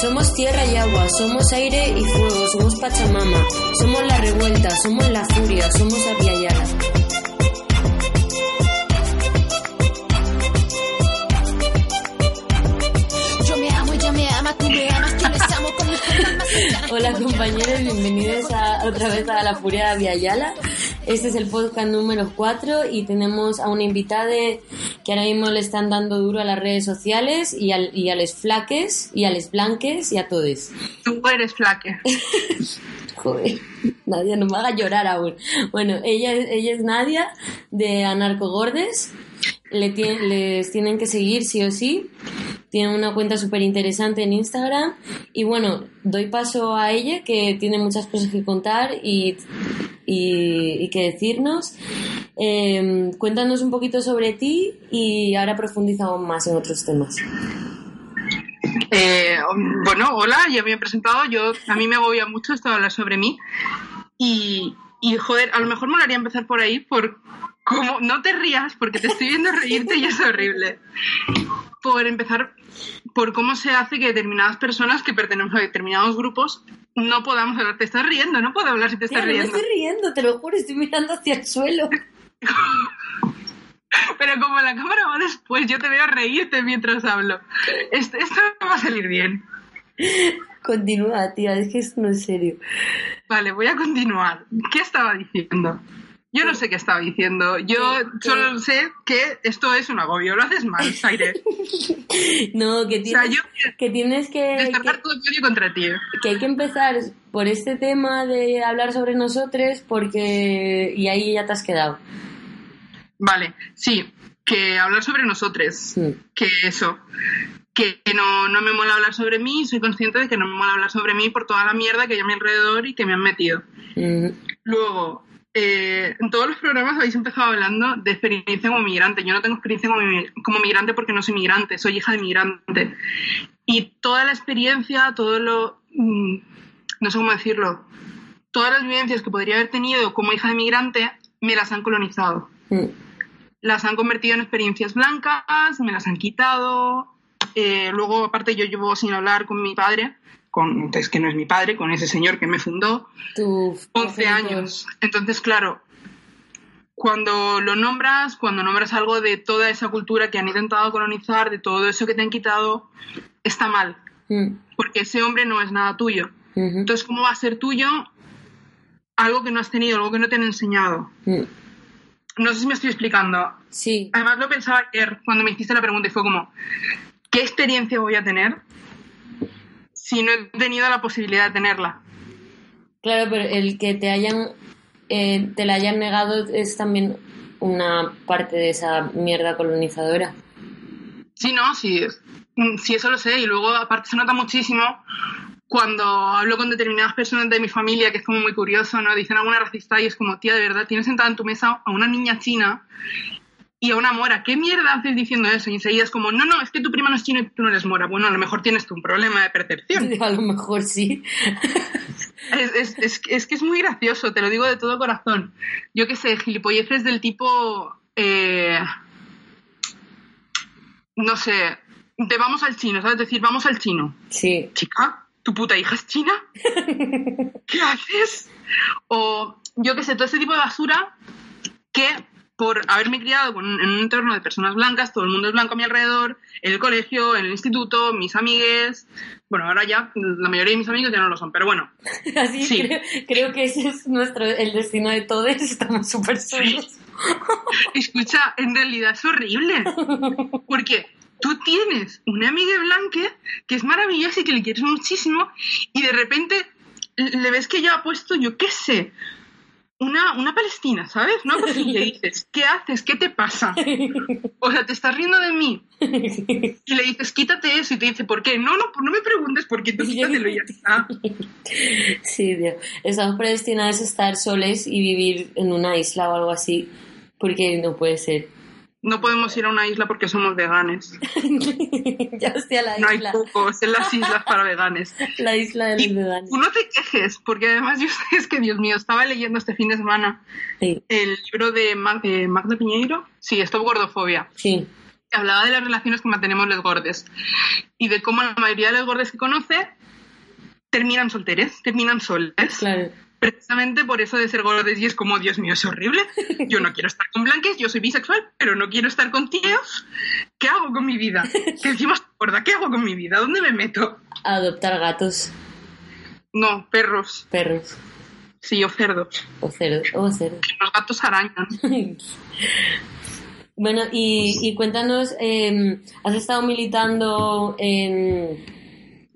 Somos tierra y agua, somos aire y fuego, somos Pachamama, somos la revuelta, somos la furia, somos Aviala. Yo me amo, ella me ama, tú me amas, tú les amo con mis cuentas más cercanas. Hola compañeros, bienvenidos a, otra vez a La Furia de Aviala. Este es el podcast número 4 y tenemos a una invitada que ahora mismo le están dando duro a las redes sociales y, al, y a les flaques y a les blanques y a todos. Tú eres flaque. Joder, Nadia, no me haga llorar aún. Bueno, ella, ella es Nadia de Anarco Gordes. Le tien- les tienen que seguir sí o sí. Tiene una cuenta súper interesante en Instagram. Y bueno, doy paso a ella que tiene muchas cosas que contar y, y, y que decirnos. Eh, cuéntanos un poquito sobre ti y ahora profundizamos más en otros temas. Eh, bueno, hola, ya me he presentado. Yo, a mí me agobia mucho esto de hablar sobre mí. Y, y, joder, a lo mejor me molaría empezar por ahí, por como, no te rías, porque te estoy viendo reírte y es horrible. Por empezar, por cómo se hace que determinadas personas que pertenecemos a determinados grupos no podamos hablar. Te estás riendo, no puedo hablar si te estás Tía, no riendo. estoy riendo, te lo juro, estoy mirando hacia el suelo. Pero como la cámara va después, yo te veo reírte mientras hablo. Esto, esto no va a salir bien. Continúa, tía, es que esto no es serio. Vale, voy a continuar. ¿Qué estaba diciendo? Yo no sé qué estaba diciendo. Yo ¿Qué? solo sé que esto es un agobio. Lo haces mal, Zaire. No, que O sea, tienes, yo que, tienes que, descargar que, todo el odio contra ti. que hay que empezar por este tema de hablar sobre nosotros porque... Y ahí ya te has quedado. Vale, sí. Que hablar sobre nosotros. Sí. Que eso. Que no, no me mola hablar sobre mí. Soy consciente de que no me mola hablar sobre mí por toda la mierda que hay a mi alrededor y que me han metido. Mm, Luego, eh, en todos los programas habéis empezado hablando de experiencia como migrante. Yo no tengo experiencia como, como migrante porque no soy migrante, soy hija de migrante. Y toda la experiencia, todo lo... mm, no sé cómo decirlo. Todas las vivencias que podría haber tenido como hija de migrante me las han colonizado. mm. Las han convertido en experiencias blancas, me las han quitado. Eh, luego, aparte, yo llevo sin hablar con mi padre, con, es que no es mi padre, con ese señor que me fundó, Tu 11 años. Entonces, claro, cuando lo nombras, cuando nombras algo de toda esa cultura que han intentado colonizar, de todo eso que te han quitado, está mal, Mm, porque ese hombre no es nada tuyo. ujú, Entonces, ¿cómo va a ser tuyo algo que no has tenido, algo que no te han enseñado? mm. No sé si me estoy explicando. Sí, Además, lo pensaba ayer cuando me hiciste la pregunta y fue como, ¿qué experiencia voy a tener si no he tenido la posibilidad de tenerla? claro, pero el que te hayan... eh, te la hayan negado es también una parte de esa mierda colonizadora. Sí, no, sí, mm, sí, eso lo sé. Y luego, aparte, se nota muchísimo cuando hablo con determinadas personas de mi familia, que es como muy curioso, ¿no? Dicen alguna racista y es como, tía, de verdad, tienes sentada en tu mesa a una niña china y a una mora. ¿Qué mierda haces diciendo eso? Y enseguida es como, no, no, es que tu prima no es china y tú no eres mora. Bueno, a lo mejor tienes tú un problema de percepción. A lo mejor sí. Es, es, es, es que es muy gracioso, te lo digo de todo corazón. Yo qué sé, gilipolleces del tipo. eh, no sé, de vamos al chino, ¿sabes? Decir, vamos al chino. Sí. Chica, ¿tu puta hija es china? ¿Qué haces? O yo qué sé, todo ese tipo de basura que por haberme criado con- en un entorno de personas blancas, todo el mundo es blanco a mi alrededor, en el colegio, en el instituto, mis amigues. Bueno, ahora ya la mayoría de mis amigos ya no lo son, pero bueno. Así Sí. creo, creo que ese es nuestro el destino de todos. Estamos súper solos. Escucha, en realidad es horrible. Porque tú tienes una amiga blanca que es maravillosa y que le quieres muchísimo y de repente le ves que ya ha puesto, yo qué sé, una, una palestina, ¿sabes? Una cosilla y dices, ¿qué haces? ¿Qué te pasa? O sea, te estás riendo de mí. Y le dices, quítate eso y te dice, ¿por qué? No, no, no me preguntes por qué, tú quítatelo y ya está. Sí, tío. Estamos predestinados a estar soles y vivir en una isla o algo así. Porque no puede ser. No podemos ir a una isla porque somos veganes. ya hostia, la No hay isla. pocos en las islas para veganes. La isla de los veganos. tú no te quejes, porque además yo es que, Dios mío, estaba leyendo este fin de semana Sí, el libro de Mag- eh, Magda Piñeiro. Sí, Stop Gordofobia. sí. Hablaba de las relaciones que mantenemos los gordes y de cómo la mayoría de los gordes que conoce terminan solteres, terminan soles. Claro. Precisamente por eso de ser gordes y es como, Dios mío, es horrible. Yo no quiero estar con blanques, yo soy bisexual, pero no quiero estar con tíos. ¿Qué hago con mi vida? Que encima estoy gorda, ¿qué hago con mi vida? ¿Dónde me meto? Adoptar gatos, No, perros, perros sí, o cerdos. o cerdos. O cerdos. Los gatos arañan. Bueno, y, y cuéntanos, eh, ¿has estado militando en,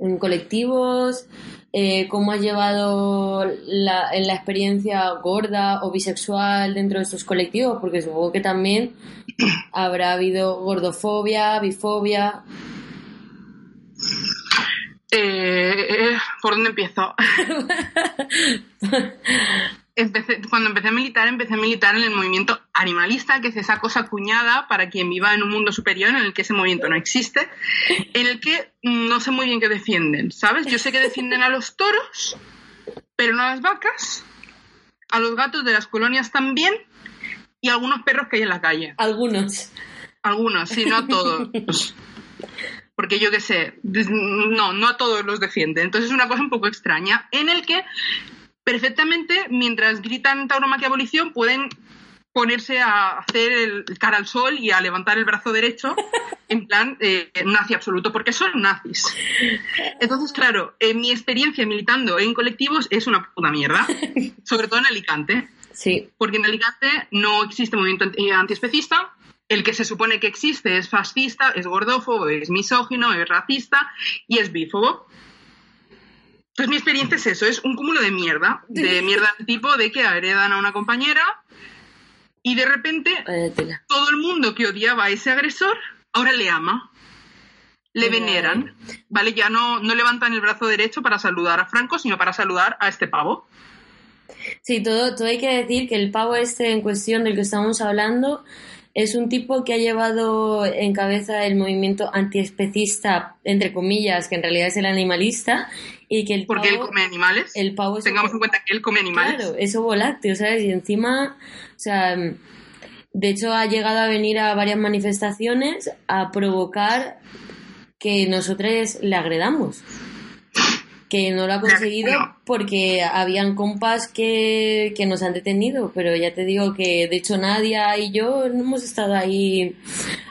en colectivos? Eh, ¿Cómo has llevado la, en la experiencia gorda o bisexual dentro de estos colectivos? Porque supongo que también habrá habido gordofobia, bifobia. Eh, eh, ¿Por dónde empiezo? Empecé, cuando empecé a militar, empecé a militar en el movimiento animalista, que es esa cosa acuñada para quien viva en un mundo superior en el que ese movimiento no existe, en el que no sé muy bien qué defienden, ¿sabes? Yo sé que defienden a los toros, pero no a las vacas, a los gatos de las colonias también, y a algunos perros que hay en la calle. Algunos. Algunos, sí, no a todos. Porque yo qué sé, no, no a todos los defienden. Entonces es una cosa un poco extraña en el que perfectamente, mientras gritan tauromaquia abolición, pueden ponerse a hacer el cara al sol y a levantar el brazo derecho en plan eh, nazi absoluto, porque son nazis. Entonces, claro, en mi experiencia militando en colectivos es una puta mierda, sobre todo en Alicante Sí, porque en Alicante no existe movimiento anti- antiespecista. El que se supone que existe es fascista, es gordófobo, es misógino, es racista y es bífobo. Entonces mi experiencia es eso, es un cúmulo de mierda, de mierda del tipo de que heredan a una compañera y de repente todo el mundo que odiaba a ese agresor ahora le ama. Le veneran, ¿vale? Ya no, no levantan el brazo derecho para saludar a Franco, sino para saludar a este pavo. Sí, todo, todo hay que decir que el pavo este en cuestión del que estamos hablando es un tipo que ha llevado en cabeza el movimiento antiespecista, entre comillas, que en realidad es el animalista, y que el Porque él pavo, come animales. el pavo es Tengamos ovo- en cuenta que él come animales. Claro, es ovo lácteo, ¿sabes? Y encima, o sea, de hecho ha llegado a venir a varias manifestaciones a provocar que nosotros le agredamos. Que no lo ha conseguido porque habían compas que, que nos han detenido, pero ya te digo que de hecho Nadia y yo no hemos estado ahí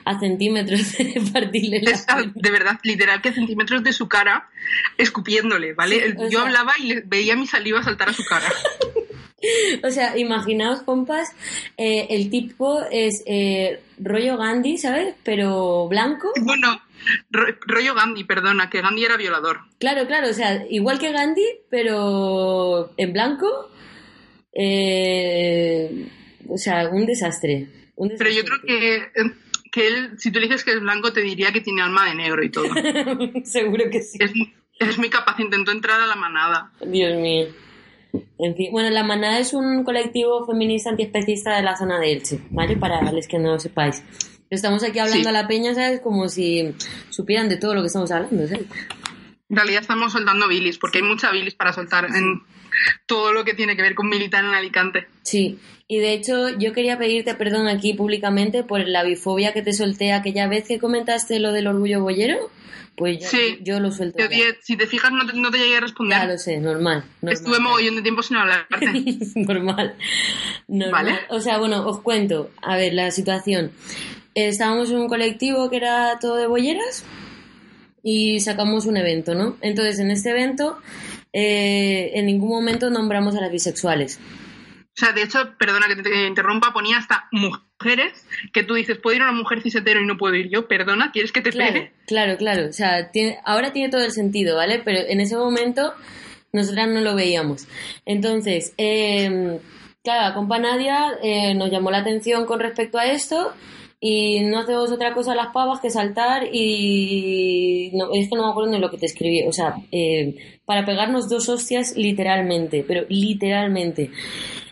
a centímetros de partirle la de verdad, literal, que centímetros de su cara escupiéndole, ¿vale? Sí, Yo sea- hablaba y le- veía mi saliva saltar a su cara. O sea, imaginaos, compas, eh, el tipo es eh, rollo Gandhi, ¿sabes? Pero blanco. Bueno, rollo Gandhi, perdona, que Gandhi era violador. Claro, claro, o sea, igual que Gandhi, pero en blanco. eh, o sea, un desastre. un Pero yo creo que, que él, si tú le dices que es blanco, te diría que tiene alma de negro y todo. Seguro que sí. Es, es muy capaz, intentó entrar a la manada. Dios mío. En fin, bueno, La Manada es un colectivo feminista antiespecista de la zona de Elche, ¿vale? Para los que no lo sepáis. Estamos aquí hablando Sí. a la peña, ¿sabes? Como si supieran de todo lo que estamos hablando, ¿sabes? En realidad estamos soltando bilis, porque hay mucha bilis para soltar en todo lo que tiene que ver con militar en Alicante. Sí, y de hecho yo quería pedirte perdón aquí públicamente por la bifobia que te solté aquella vez que comentaste lo del orgullo boyero. Pues yo, Sí. yo lo suelto. Si te fijas, no te, no te llegué a responder. Ya lo sé, normal. normal. Estuve mogollón de tiempo sin hablarte. normal. normal. Vale. O sea, bueno, os cuento. A ver, la situación. Estábamos en un colectivo que era todo de bolleras y sacamos un evento, ¿no? Entonces, en este evento, eh, en ningún momento nombramos a las bisexuales. O sea, de hecho, perdona que te interrumpa, ponía hasta mujeres, que tú dices, ¿puedo ir una mujer cishetero y no puedo ir yo? Perdona, ¿quieres que te Claro, pegue? claro, claro. O sea, tiene- ahora tiene todo el sentido, ¿vale? Pero en ese momento nosotras no lo veíamos. Entonces, eh, claro, la compa Nadia eh, nos llamó la atención con respecto a esto y no hacemos otra cosa las pavas que saltar y no, es que no me acuerdo ni lo que te escribí. O sea, eh, para pegarnos dos hostias literalmente, pero literalmente.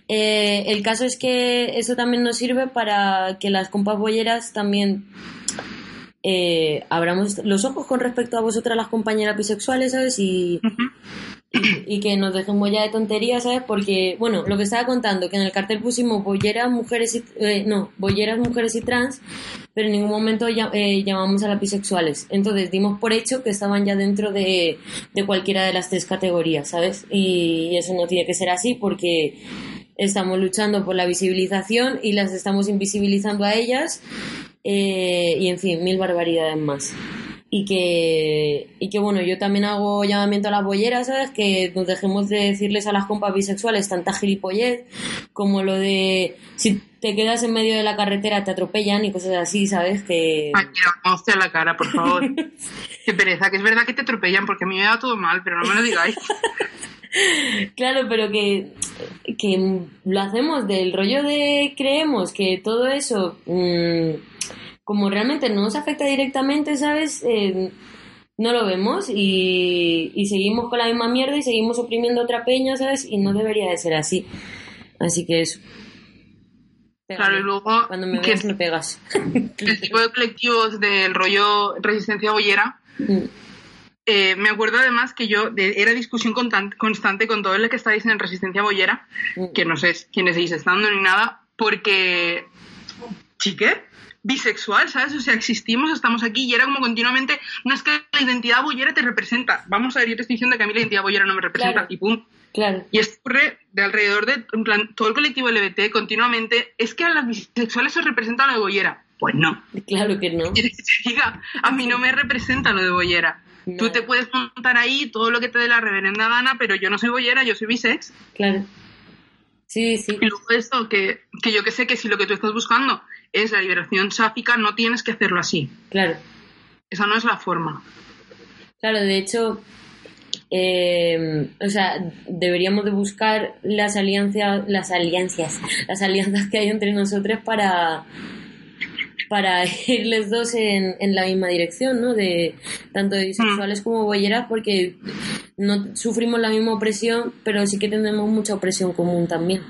Eh, el caso es que eso también nos sirve para que las compas bolleras también eh, abramos los ojos con respecto a vosotras las compañeras bisexuales, ¿sabes? Y, y que nos dejemos ya de tonterías, ¿sabes? Porque, bueno, lo que estaba contando, que en el cartel pusimos bolleras, mujeres y, eh, no, bolleras, mujeres y trans, pero en ningún momento eh, llamamos a las bisexuales. Entonces dimos por hecho que estaban ya dentro de, de cualquiera de las tres categorías, ¿sabes? Y eso no tiene que ser así porque estamos luchando por la visibilización y las estamos invisibilizando a ellas eh, y en fin, mil barbaridades más. Y que, y que bueno, yo también hago llamamiento a las bolleras, ¿sabes? Que nos dejemos de decirles a las compas bisexuales tanta gilipollez como lo de si te quedas en medio de la carretera te atropellan y cosas así, ¿sabes? Que... Ay, mira, vamos a la cara, por favor. Qué pereza, que es verdad que te atropellan porque a mí me da todo mal, pero no me lo digáis. Claro, pero que, que lo hacemos del rollo de creemos que todo eso, mm, como realmente no nos afecta directamente, ¿sabes? Eh, no lo vemos y, y seguimos con la misma mierda y seguimos oprimiendo otra peña, ¿sabes? Y no debería de ser así. Así que eso. Pégame. Claro, y luego Cuando me que veas me pegas. el tipo de colectivos del rollo resistencia bollera, Mm, eh, me acuerdo además que yo de- era discusión constante con todo lo que estáis en resistencia bollera, mm. que no sé quiénes seguís estando ni nada, porque, chique, bisexual, ¿sabes? O sea, existimos, estamos aquí y era como continuamente, no es que la identidad bollera te representa, vamos a ver, yo te estoy diciendo que a mí la identidad bollera no me representa Claro. y pum. Claro. Y esto ocurre de alrededor de en plan, todo el colectivo LGBT continuamente, es que a las bisexuales os representa lo de bollera. Pues no. Claro que no. ¿Quieres que te diga? A mí no me representa lo de bollera. Tú te puedes montar ahí todo lo que te dé la reverenda gana, pero yo no soy bollera, yo soy bisex. Claro. Sí, sí. Y luego esto, que, que yo que sé que si lo que tú estás buscando es la liberación sáfica, no tienes que hacerlo así. Claro. Esa no es la forma. Claro, de hecho, eh, o sea, deberíamos de buscar las alianzas, las alianzas, las alianzas que hay entre nosotros para para ir los dos en, en la misma dirección, ¿no? De tanto de bisexuales como bolleras, porque no sufrimos la misma opresión, pero sí que tenemos mucha opresión común también.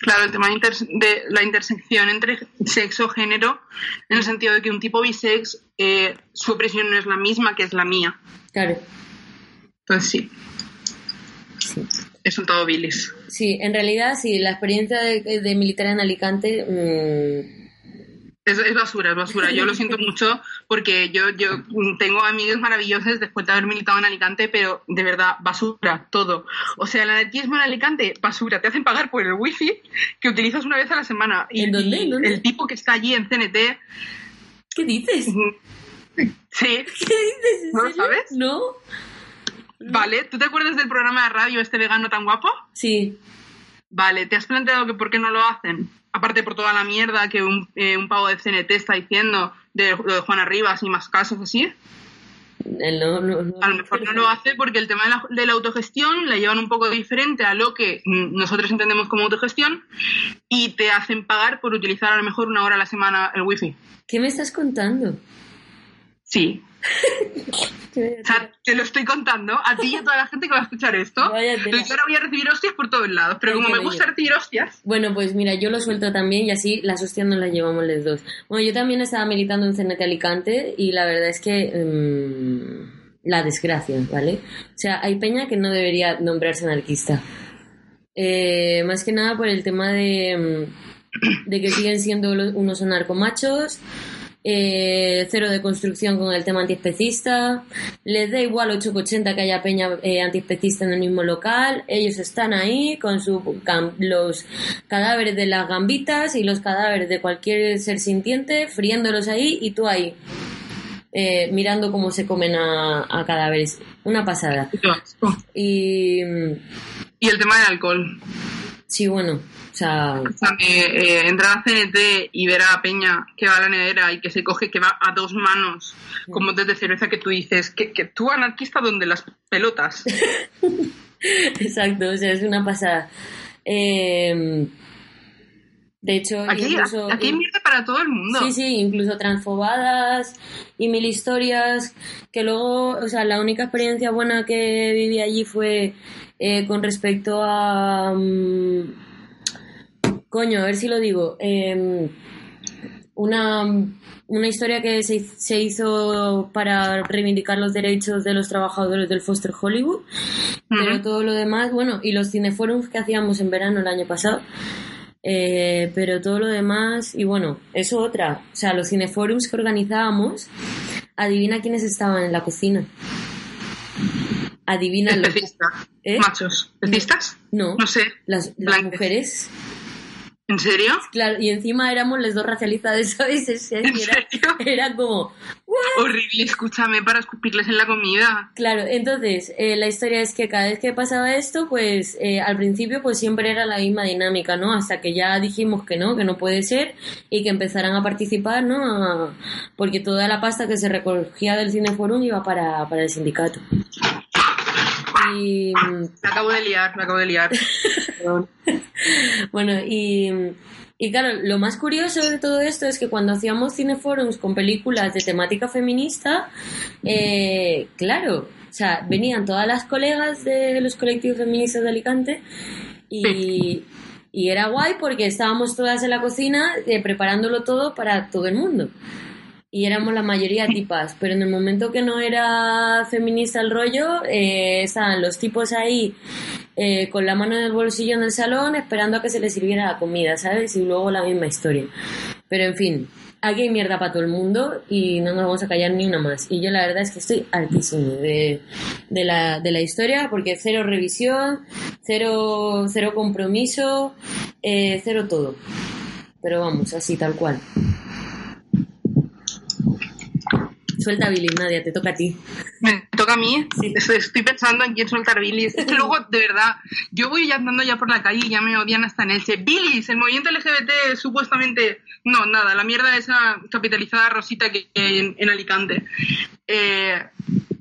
Claro, el tema de, de la intersección entre sexo género, en el sentido de que un tipo bisex, eh, su opresión no es la misma que es la mía. Claro, Entonces sí, sí. es un todo bilis. Sí, en realidad sí, la experiencia de, de militar en Alicante mm, Es, es basura, es basura. Yo lo siento mucho porque yo, yo tengo amigos maravillosos después de haber militado en Alicante, pero de verdad, basura, todo. O sea, el anarquismo en Alicante, basura. Te hacen pagar por el wifi que utilizas una vez a la semana. Y, ¿En dónde? y ¿En dónde? el tipo que está allí en CNT, ¿Qué dices? sí, ¿Qué dices? ¿En ¿No lo sabes? No. vale. ¿Tú te acuerdas del programa de radio este vegano tan guapo? Sí. Vale, ¿te has planteado que por qué no lo hacen? Aparte por toda la mierda que un, eh, un pavo de CNT está diciendo de lo de Juana Rivas y más casos así. No, no, no. A lo mejor no lo hace porque el tema de la, de la autogestión la llevan un poco diferente a lo que nosotros entendemos como autogestión y te hacen pagar por utilizar a lo mejor una hora a la semana el wifi. ¿Qué me estás contando? Sí. O sea, te lo estoy contando a ti y a toda la gente que va a escuchar esto. Entonces yo ahora voy a recibir hostias por todos lados, pero Ay, como me bello. gusta recibir hostias, Bueno, pues mira, yo lo suelto también y así las hostias nos las llevamos los dos. Bueno, yo también estaba militando en CNT Alicante y la verdad es que mm, la desgracia, ¿vale? O sea, hay peña que no debería nombrarse anarquista. Eh, más que nada por el tema de, mm, de que siguen siendo unos anarcomachos, eh, cero de construcción con el tema antiespecista, les da igual 880 que haya peña eh, antiespecista en el mismo local, ellos están ahí con su los cadáveres de las gambitas y los cadáveres de cualquier ser sintiente, friéndolos ahí y tú ahí. eh, mirando cómo se comen a, a cadáveres. Una pasada. Y Y el tema del alcohol. sí, bueno, o sea, O sea, que, eh, entrar a CNT y ver a Peña que va a la nevera y que se coge, que va a dos manos con botes de cerveza que tú dices, que, que tú anarquista donde las pelotas. exacto, o sea, es una pasada. Eh, de hecho, Aquí, incluso, aquí hay para todo el mundo. Sí, sí, incluso transfobadas y mil historias que luego, o sea, la única experiencia buena que viví allí fue eh, con respecto a, mm, Coño, a ver si lo digo. Eh, una, una historia que se, se hizo para reivindicar los derechos de los trabajadores del Foster Hollywood, pero todo lo demás, bueno, y los cineforums que hacíamos en verano el año pasado, eh, pero todo lo demás, y bueno, eso otra, o sea, los cineforums que organizábamos, adivina quiénes estaban en la cocina. Adivina. ¿Eh? Machos. ¿Especistas? No, No sé. las, mujeres. ¿En serio? Claro, y encima éramos las dos racializadas, ¿sabes? Es- es- ¿En y era, serio? era como, Horrible, escúchame, para escupirles en la comida. Claro, entonces eh, la historia es que cada vez que pasaba esto, pues eh, al principio pues siempre era la misma dinámica, ¿no? Hasta que ya dijimos que no, que no puede ser y que empezaran a participar, ¿no? Porque toda la pasta que se recogía del Cineforum iba para, para el sindicato. Y Me acabo de liar, me acabo de liar. Perdón. bueno, y, y claro, lo más curioso de todo esto es que cuando hacíamos cineforums con películas de temática feminista, eh, claro, o sea, venían todas las colegas de los colectivos feministas de Alicante y, y era guay porque estábamos todas en la cocina eh, preparándolo todo para todo el mundo. Y éramos la mayoría tipas, pero en el momento que no era feminista el rollo, eh, estaban los tipos ahí eh, con la mano en el bolsillo en el salón esperando a que se les sirviera la comida, ¿sabes? Y luego la misma historia. Pero en fin, aquí hay mierda para todo el mundo y no nos vamos a callar ni una más. Y yo la verdad es que estoy altísimo de, de, la, de la historia porque cero revisión, cero, cero compromiso, eh, cero todo. Pero vamos, así tal cual. Suelta Billy, Nadia, te toca a ti. Me toca a mí. Sí. Estoy, pensando en quién soltar. Es que luego, de verdad, yo voy ya andando ya por la calle y ya me odian hasta en Elche. Bilis, el movimiento LGBT supuestamente... No, nada, la mierda esa capitalizada rosita que hay en, en Alicante. Eh,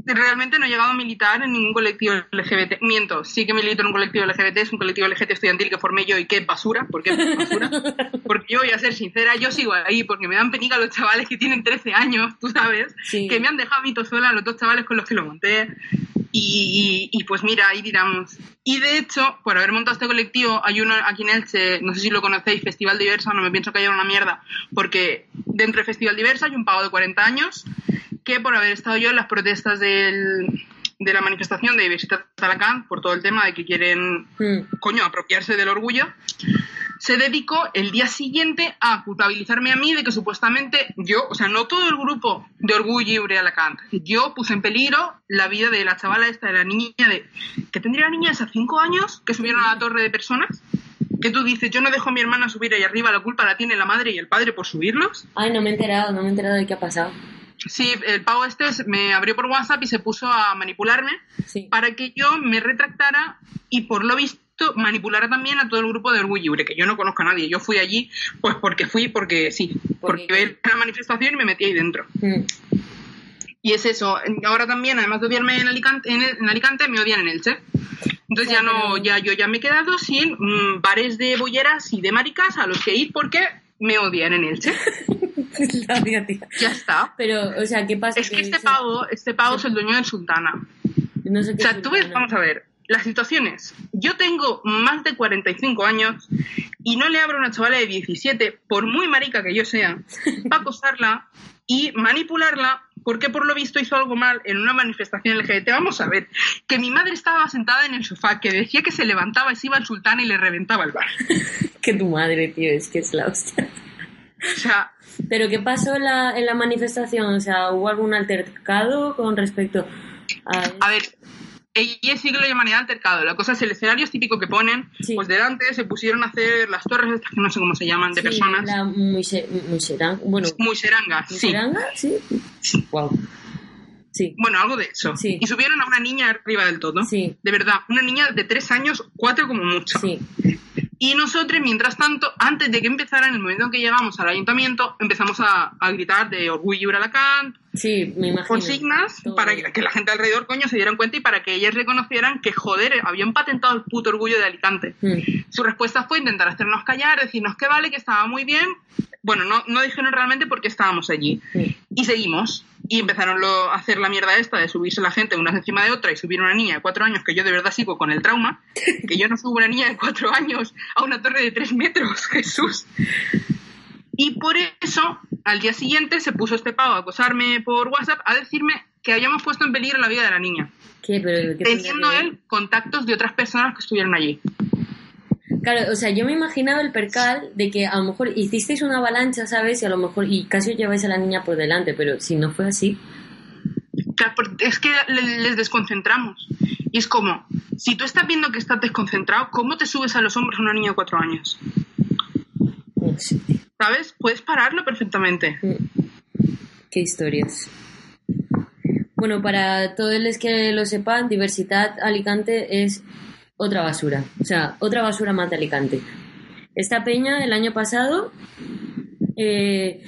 realmente no he llegado a militar en ningún colectivo LGBT. Miento, sí que milito en un colectivo LGBT, es un colectivo LGBT estudiantil que formé yo y que es basura. ¿Por qué es basura? Porque yo voy a ser sincera, yo sigo ahí porque me dan penica los chavales que tienen 13 años, tú sabes, Sí. que me han dejado a mí sola a los dos chavales con los que lo monté. Y, y, y, pues mira, ahí tiramos. Y de hecho, por haber montado este colectivo, hay uno aquí en Elche, no sé si lo conocéis, Festival Diversa, no me pienso que haya una mierda, porque dentro de Festival Diversa hay un pavo de 40 años que por haber estado yo en las protestas del, de la manifestación de Visita Talacán, por todo el tema de que quieren, Hmm. coño, apropiarse del orgullo, se dedicó el día siguiente a culpabilizarme a mí de que supuestamente yo, o sea, no todo el grupo de Orgullo Libre Alacant, yo puse en peligro la vida de la chavala esta, de la niña de, que tendría la niña esa cinco años, que subieron a la torre de personas, que tú dices, yo no dejo a mi hermana subir ahí arriba, la culpa la tiene la madre y el padre por subirlos. Ay, no me he enterado, no me he enterado de qué ha pasado. Sí, el pavo este me abrió por WhatsApp y se puso a manipularme Sí. para que yo me retractara y por lo visto manipulara también a todo el grupo de Orgullo Libre, que yo no conozco a nadie. Yo fui allí pues porque fui, porque sí, Porque- porque vi la manifestación y me metí ahí dentro. Hmm. Y es eso. Ahora también, además de odiarme en Alicante, en, en Alicante me odian en Elche. Entonces ya no, ya yo ya me he quedado sin mm, bares de bolleras y de maricas a los que ir porque me odian en Elche. La tía, tía. Ya está. Pero, o sea, ¿qué pasa? Es que este pavo, este pavo es el dueño del Sultana. No sé O sea, tú ves, sultana. vamos a ver, las situaciones. Yo tengo más de 45 años y no le abro a una chavala de 17, por muy marica que yo sea, para acosarla y manipularla porque por lo visto hizo algo mal en una manifestación LGBT. Vamos a ver, que mi madre estaba sentada en el sofá, que decía que se levantaba y se iba al sultán y le reventaba el bar. Que tu madre, tío, es que es la hostia. O sea, ¿Pero qué pasó en la, en la manifestación? O sea, ¿hubo algún altercado con respecto a... a ver, ella sí que lo llamaría altercado. La cosa es el escenario es típico que ponen, Sí. pues delante se pusieron a hacer las torres estas que no sé cómo se llaman, de Sí, personas. La muiserán- bueno, Muy serangas, sí. ¿muiseranga? Sí. Wow. Sí. Bueno, algo de eso. Sí. Y subieron a una niña arriba del todo. Sí. De verdad, una niña de tres años, cuatro como mucho. Sí. Y nosotros, mientras tanto, antes de que empezara, en el momento en que llegamos al ayuntamiento, empezamos a, a gritar de orgullo y Alacant, Sí, me imagino. consignas, Todo para que, que la gente alrededor, coño, se dieran cuenta y para que ellas reconocieran que, joder, habían patentado el puto orgullo de Alicante. Mm. Su respuesta fue intentar hacernos callar, decirnos que vale, que estaba muy bien. Bueno, no, no dijeron realmente porque estábamos allí. Mm. Y seguimos. Y empezaron lo- a hacer la mierda esta de subirse la gente unas encima de otra y subir una niña de cuatro años, que yo de verdad sigo con el trauma, que yo no subo una niña de cuatro años a una torre de tres metros, Jesús. Y por eso, al día siguiente, se puso este pavo a acosarme por WhatsApp a decirme que habíamos puesto en peligro la vida de la niña, ¿Qué? Pero, ¿qué teniendo ver? él contactos de otras personas que estuvieron allí. Claro, o sea, yo me imaginaba el percal de que a lo mejor hicisteis una avalancha, ¿sabes? Y a lo mejor, y casi os lleváis a la niña por delante, pero si no fue así. Es que le- les desconcentramos. Y es como, si tú estás viendo que estás desconcentrado, ¿cómo te subes a los hombros a una niña de cuatro años? ¿Sabes? Puedes pararlo perfectamente. Qué historias. Bueno, para todos los que lo sepan, Diversidad Alicante es otra basura. O sea, otra basura más de Alicante. Esta peña, el año pasado, eh,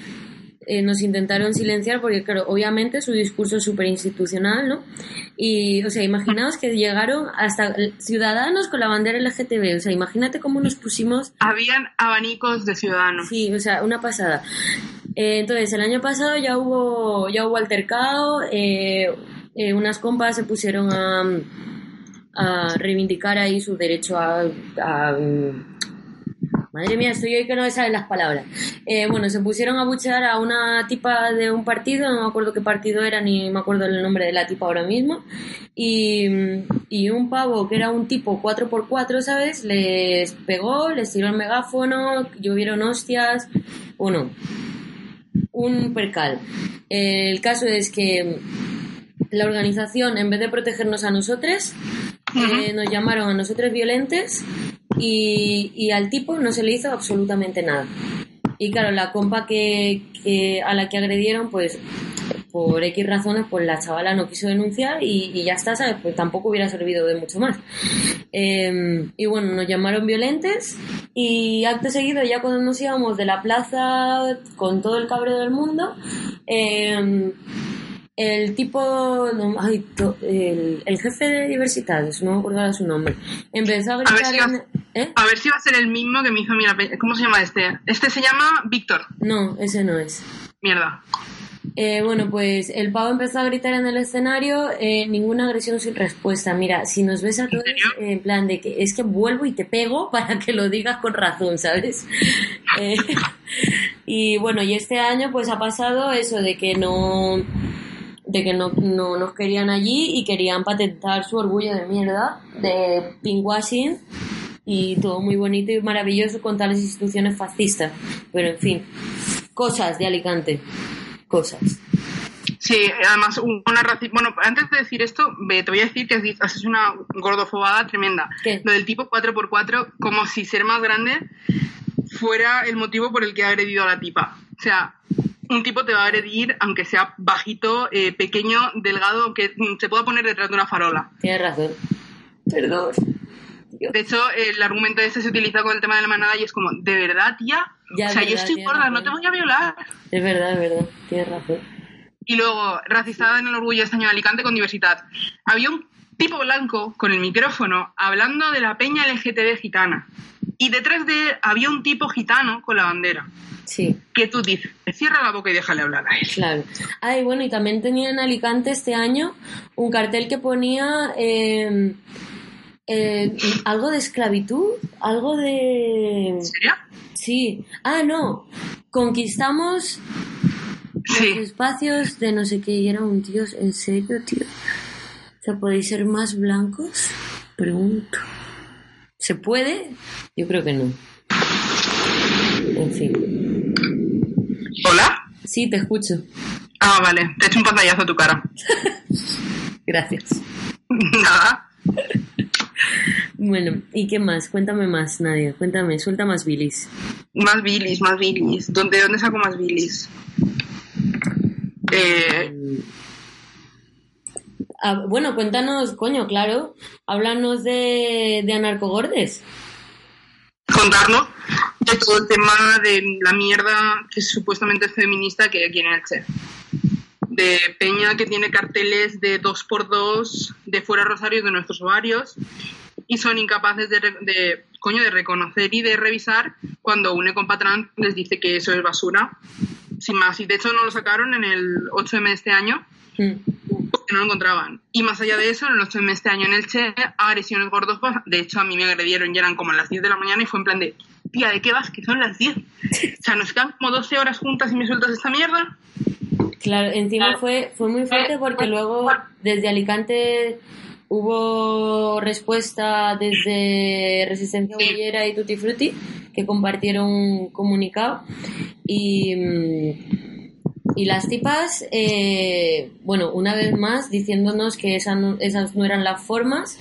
eh, nos intentaron silenciar porque, claro, obviamente su discurso es súper institucional, ¿no? Y, o sea, imaginaos que llegaron hasta ciudadanos con la bandera LGTB. O sea, imagínate cómo nos pusimos Habían abanicos de ciudadanos. Sí, o sea, una pasada. Eh, entonces, el año pasado ya hubo, ya hubo altercado, eh, unas compas se pusieron a, a reivindicar ahí su derecho a, Madre mía, estoy hoy que no me salen las palabras. Eh, bueno, se pusieron a buchear a una tipa de un partido, no me acuerdo qué partido era, ni me acuerdo el nombre de la tipa ahora mismo. Y, y un pavo que era un tipo 4x4, ¿sabes? Les pegó, les tiró el megáfono, llovieron hostias. Bueno, un percal. El caso es que la organización, en vez de protegernos a nosotros, eh, nos llamaron a nosotros violentes y, y al tipo no se le hizo absolutamente nada. Y claro, la compa que, a la que agredieron, pues por X razones, pues la chavala no quiso denunciar y, ya está, ¿sabes? Pues tampoco hubiera servido de mucho más. Eh, y bueno, nos llamaron violentes y acto seguido, ya cuando nos íbamos de la plaza con todo el cabreo del mundo, eh, el tipo, no, ay, el, el jefe de diversidades, no me acuerdo ahora su nombre, empezó a ver gritar si en- ¿eh? A ver si va a ser el mismo que a mí la pe- ¿Cómo se llama este? Este se llama Víctor. No, ese no es. Mierda. Eh, bueno, pues el pavo empezó a gritar en el escenario, eh, ninguna agresión sin respuesta. Mira, si nos ves a todos, eh, en plan de que es que vuelvo y te pego para que lo digas con razón, ¿sabes? Eh, y bueno, y este año pues ha pasado eso de que no de que no, no nos querían allí y querían patentar su orgullo de mierda de pinkwashing y todo muy bonito y maravilloso con tales instituciones fascistas. Pero en fin, cosas de Alicante. Cosas. Sí, además una raci- Bueno, antes de decir esto, te voy a decir que hecho una gordofobada tremenda. ¿Qué? Lo del tipo 4x4, como si ser más grande fuera el motivo por el que ha agredido a la tipa. O sea, un tipo te va a agredir aunque sea bajito, eh, pequeño, delgado, que se pueda poner detrás de una farola. Tienes razón. Perdón. Dios. De hecho, el argumento este se utiliza con el tema de la manada y es como, ¿de verdad, tía? Ya, o sea, yo estoy gorda, no te voy a violar. Es verdad, es verdad. Tienes razón. Y luego, racista en el orgullo este año de Alicante con diversidad. Había un tipo blanco con el micrófono hablando de la peña LGTB gitana. Y detrás de él había un tipo gitano con la bandera. Sí, Que tú dices, cierra la boca y déjale hablar a él. claro. Ay, bueno, y también tenía en Alicante este año un cartel que ponía eh, eh, algo de esclavitud, algo de... ¿En serio? Sí. Ah, no. Conquistamos los espacios de no sé qué. Y era un tío, ¿en serio, tío? O sea, ¿podéis ser más blancos? Pregunto. ¿Se puede? Yo creo que no. En fin. Sí, te escucho. Ah, vale. Te he hecho un pantallazo a tu cara. Gracias. Nada. Bueno, ¿y qué más? Cuéntame más, Nadia. Cuéntame, suelta más bilis. Más bilis, más bilis. ¿Dónde, dónde saco más bilis? Eh, Ah, bueno, cuéntanos, coño, claro. Háblanos de, de anarcogordes. Contarnos de todo el tema de la mierda que supuestamente es feminista que hay aquí en Elche. De Peña que tiene carteles de dos por dos de fuera rosarios de nuestros ovarios y son incapaces de, de, coño, de reconocer y de revisar cuando un ecompatrán les dice que eso es basura sin más. Y de hecho no lo sacaron en el 8M de este año Mm. Porque no lo encontraban. Y más allá de eso, en 8M de este año en el Che, agresiones gordos. pues, De hecho, a mí me agredieron y eran como a las 10 de la mañana y fue en plan de, tía, ¿de qué vas? Que son las 10. O sea, nos quedan como 12 horas juntas y me sueltas esta mierda. Claro, encima fue, fue muy fuerte porque luego desde Alicante hubo respuesta desde Resistencia Sí. Bollera y Tutti Frutti que compartieron un comunicado y, mm, y las tipas, eh, bueno, una vez más diciéndonos que esa no- esas no eran las formas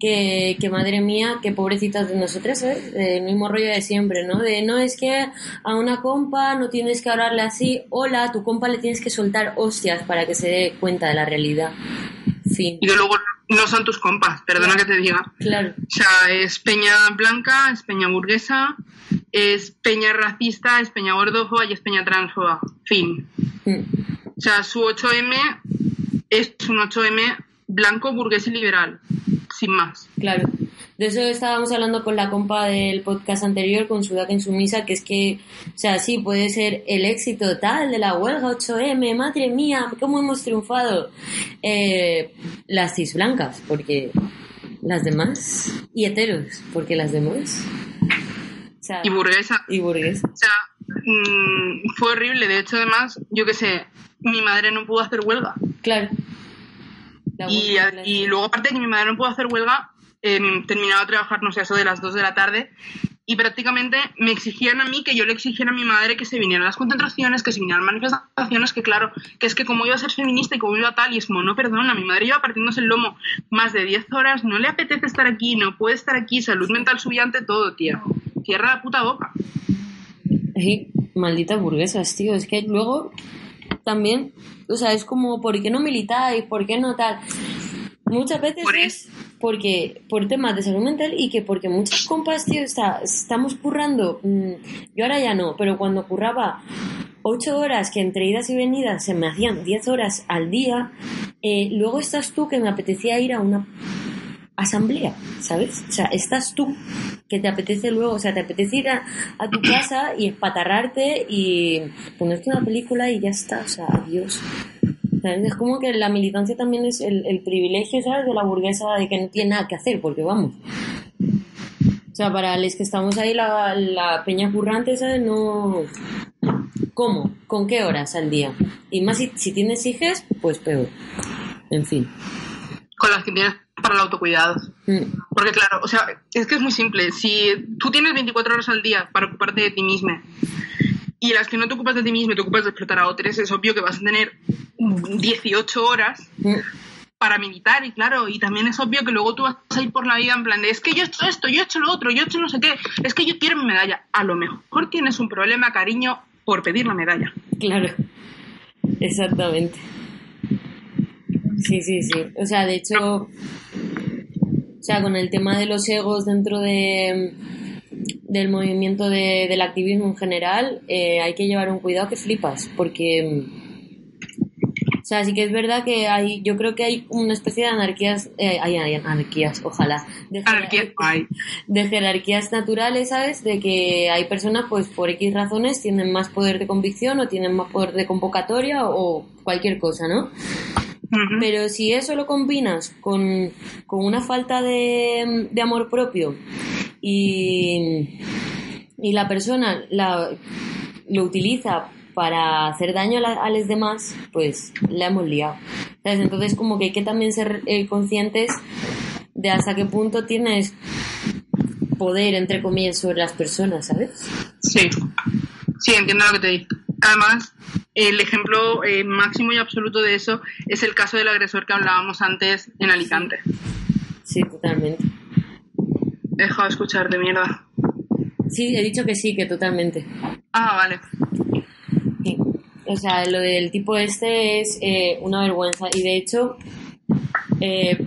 que, que madre mía, que pobrecitas de nosotras, ¿sabes? El mismo rollo de siempre, ¿no? De no es que a una compa no tienes que hablarle así, hola, a tu compa le tienes que soltar hostias para que se dé cuenta de la realidad. Fin. Y luego no son tus compas, perdona que te diga. Claro, O sea, es peña blanca, es peña burguesa, es peña racista, es peña gordófoba y es peña transfoba. Fin. O sea, su 8M es un 8M blanco, burgués y liberal. Sin más. claro. De eso estábamos hablando con la compa del podcast anterior, con Sudaca Insumisa, que es que, o sea, sí, puede ser el éxito tal de la huelga 8M, madre mía, cómo hemos triunfado. Eh, las cis blancas, porque las demás, y heteros, porque las demás. Sea, Y burguesa. y burguesas. O sea, mm, fue horrible. De hecho, además, yo qué sé, mi madre no pudo hacer huelga. Claro. La Y, a- y luego, aparte de que mi madre no pudo hacer huelga, em, terminaba de trabajar, no sé, eso de las 2 de la tarde. Y prácticamente me exigían a mí que yo le exigiera a mi madre que se vinieran a las concentraciones, que se vinieran a las manifestaciones, que claro, que es que como iba a ser feminista y como iba tal, y es como, no, perdona, mi madre iba partiéndose el lomo más de 10 horas, no le apetece estar aquí, no puede estar aquí, salud mental subiante, todo, tío. Cierra la puta boca. Ay, malditas burguesas, tío. Es que luego también, o sea, es como, ¿por qué no militáis? ¿Por qué no tal? Muchas veces Por es porque por temas de salud mental y que porque muchas compas, tío, está, estamos currando. mm, yo ahora ya no, pero cuando curraba ocho horas que entre idas y venidas se me hacían 10 horas al día, eh, luego estás tú que me apetecía ir a una asamblea, ¿sabes? O sea, estás tú que te apetece luego, o sea, te apetece ir a, tu casa y espatarrarte y ponerte una película y ya está, o sea, adiós. Es como que la militancia también es el, el privilegio, ¿sabes? De la burguesa de que no tiene nada que hacer, porque vamos. O sea, para los que estamos ahí, la, la peña currante, ¿sabes? No... ¿Cómo? ¿Con qué horas al día? Y más si, tienes hijas, pues peor. En fin. Con las que para el autocuidado. Mm. Porque claro, o sea, es que es muy simple. Si tú tienes 24 horas al día para ocuparte de ti misma y las que no te ocupas de ti mismo te ocupas de explotar a otros, es obvio que vas a tener 18 horas Mm. para militar y claro, y también es obvio que luego tú vas a ir por la vida en plan de es que yo he hecho esto, yo he hecho lo otro, yo he hecho no sé qué, es que yo quiero mi medalla. A lo mejor tienes un problema, cariño, por pedir la medalla. Claro, exactamente. Sí, sí, sí. O sea, de hecho, o sea, con el tema de los egos dentro de del movimiento de- del activismo en general, eh, hay que llevar un cuidado que flipas, porque, o sea, sí que es verdad que hay, yo creo que hay una especie de anarquías, eh, hay, hay anarquías, ojalá, de, Anarquía, ay. de jerarquías naturales, ¿sabes? De que hay personas, pues por X razones, tienen más poder de convicción o tienen más poder de convocatoria o cualquier cosa, ¿no? Pero si eso lo combinas con, con una falta de, de amor propio y, y la persona la, lo utiliza para hacer daño a, la- a los demás, pues la hemos liado. ¿Sabes? Entonces como que hay que también ser eh, conscientes de hasta qué punto tienes poder, entre comillas, sobre las personas, ¿sabes? Sí, sí, entiendo lo que te digo. Además, el ejemplo eh, máximo y absoluto de eso es el caso del agresor que hablábamos antes en Alicante. Sí, totalmente. He dejado de escuchar de mierda. Sí, he dicho que sí, que totalmente. Ah, vale. Sí. O sea, lo del tipo este es eh, una vergüenza. Y de hecho, eh,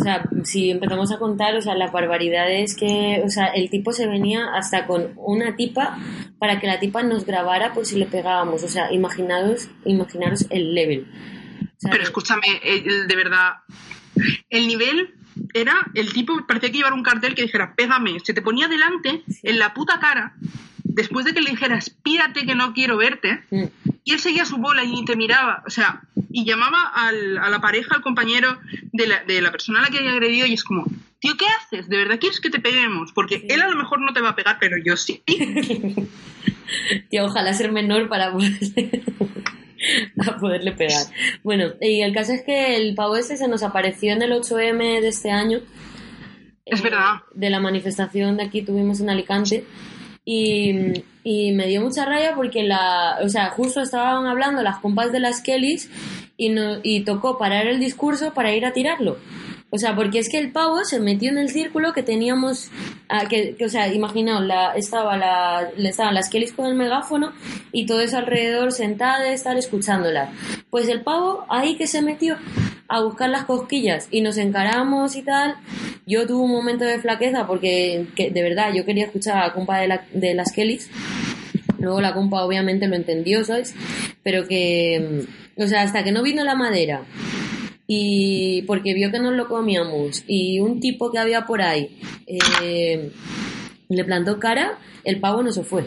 o sea, si empezamos a contar, o sea, las barbaridades que, o sea, el tipo se venía hasta con una tipa para que la tipa nos grabara por si le pegábamos. O sea, imaginaros, imaginaros el level. O sea, Pero escúchame, el- de verdad, el nivel era, el tipo parecía que llevara un cartel que dijera, pégame, se te ponía delante, en la puta cara, después de que le dijeras, pírate que no quiero verte, Mm. y él seguía su bola y te miraba, o sea, y llamaba al- a la pareja, al compañero de la, de la persona a la que había agredido, y es como, tío, ¿qué haces? ¿De verdad quieres que te peguemos? Porque él a lo mejor no te va a pegar, pero yo sí. Tío, ojalá ser menor para poderle, poderle pegar. Bueno, y el caso es que el pavo este se nos apareció en el 8M de este año. Es eh, verdad. De la manifestación de aquí tuvimos en Alicante. Y, me dio mucha raya porque la, o sea, justo estaban hablando las compas de las Kellys y, no, y tocó parar el discurso para ir a tirarlo. O sea, porque es que el pavo se metió en el círculo que teníamos, ah, que, o sea, imaginaos, la, estaba la, estaban las Kellys con el megáfono y todo eso alrededor sentada de estar escuchándolas. Pues el pavo ahí que se metió a buscar las cosquillas y nos encaramos y tal. Yo tuve un momento de flaqueza porque que, de verdad yo quería escuchar a la compa de, la, de las Kellys. Luego la compa obviamente lo entendió, ¿sabes? Pero que, o sea, hasta que no vino la madera y porque vio que nos lo comíamos y un tipo que había por ahí eh, le plantó cara, el pavo no se fue.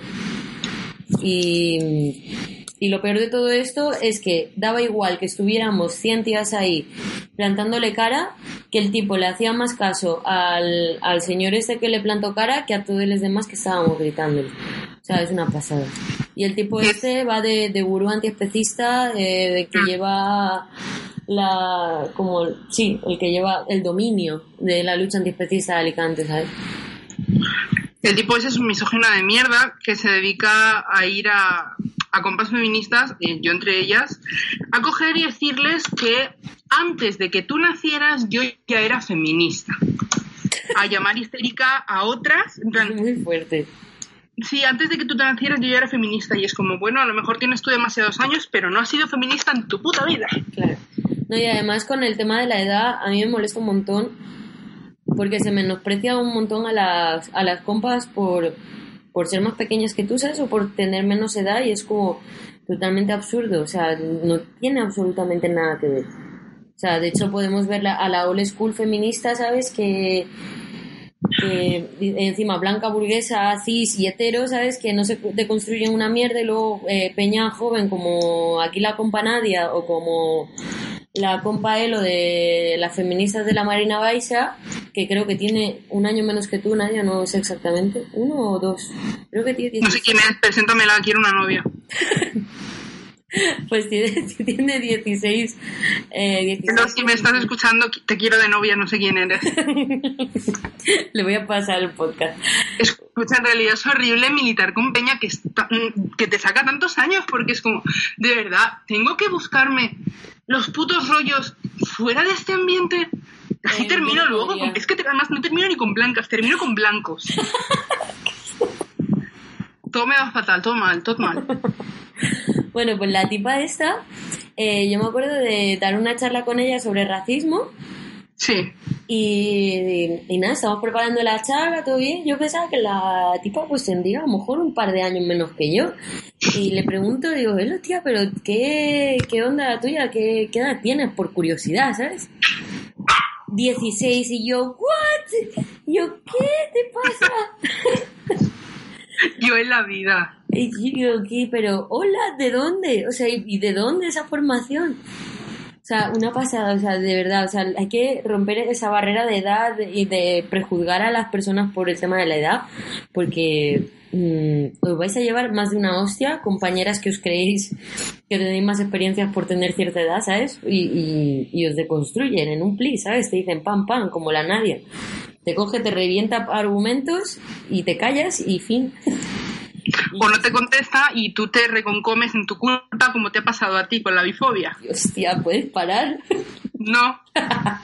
Y, y lo peor de todo esto es que daba igual que estuviéramos 100 tías ahí plantándole cara, que el tipo le hacía más caso al, al señor este que le plantó cara que a todos los demás que estábamos gritándole. O sea, es una pasada. Y el tipo este va de, de gurú antiespecista, eh, de que lleva la como sí el que lleva el dominio de la lucha antiespecista de Alicante sabes el tipo ese es un misógino de mierda que se dedica a ir a, a compas feministas y yo entre ellas a coger y decirles que antes de que tú nacieras yo ya era feminista a llamar histérica a otras muy fuerte Sí, antes de que tú te nacieras yo ya era feminista y es como, bueno, a lo mejor tienes tú demasiados años, pero no has sido feminista en tu puta vida. Claro. No, y además con el tema de la edad, a mí me molesta un montón porque se menosprecia un montón a las, a las compas por, por ser más pequeñas que tú, ¿sabes? O por tener menos edad y es como totalmente absurdo, o sea, no tiene absolutamente nada que ver. O sea, de hecho podemos ver la, a la old school feminista, ¿sabes? Que, que encima blanca, burguesa, cis y hetero, ¿sabes? Que no se deconstruyen una mierda y luego eh, peña joven como aquí la compa Nadia o como la compa Elo de las feministas de la Marina Baixa, que creo que tiene un año menos que tú, Nadia, no sé exactamente, uno o dos. Creo que tiene No sé quién es, preséntamela, quiero una novia. Pues tiene, tiene 16. Eh, 16 Pero si me estás escuchando, te quiero de novia, no sé quién eres. Le voy a pasar el podcast. Escucha, en realidad es horrible militar con Peña que, está, que te saca tantos años porque es como, de verdad, tengo que buscarme los putos rollos fuera de este ambiente. Así Eh, termino luego. con- es que te- además no termino ni con blancas, termino con blancos. Todo me va fatal, todo mal, todo mal. Bueno, pues la tipa esta, eh, yo me acuerdo de dar una charla con ella sobre racismo Sí. y, y nada, estamos preparando la charla, todo bien. Yo pensaba que la tipa pues tendría a lo mejor un par de años menos que yo. Y le pregunto, digo, Velo, tía, pero ¿qué, qué onda la tuya? ¿Qué, ¿Qué edad tienes? Por curiosidad, ¿sabes? 16 y yo, ¿what? Y yo, ¿qué te pasa? Yo en la vida. Y yo, ¿qué? Pero, hola, ¿de dónde? O sea, ¿y y de dónde esa formación? O sea, una pasada, o sea, de verdad, o sea, hay que romper esa barrera de edad y de prejuzgar a las personas por el tema de la edad, porque mm, os vais a llevar más de una hostia, compañeras que os creéis que tenéis más experiencias por tener cierta edad, ¿sabes? Y, y, y os deconstruyen en un plis, ¿sabes? Te dicen pam, pam, como la Nadia. Te coge, te revienta argumentos y te callas y fin. O no te contesta y tú te reconcomes en tu culpa como te ha pasado a ti con la bifobia. Hostia, ¿puedes parar? No.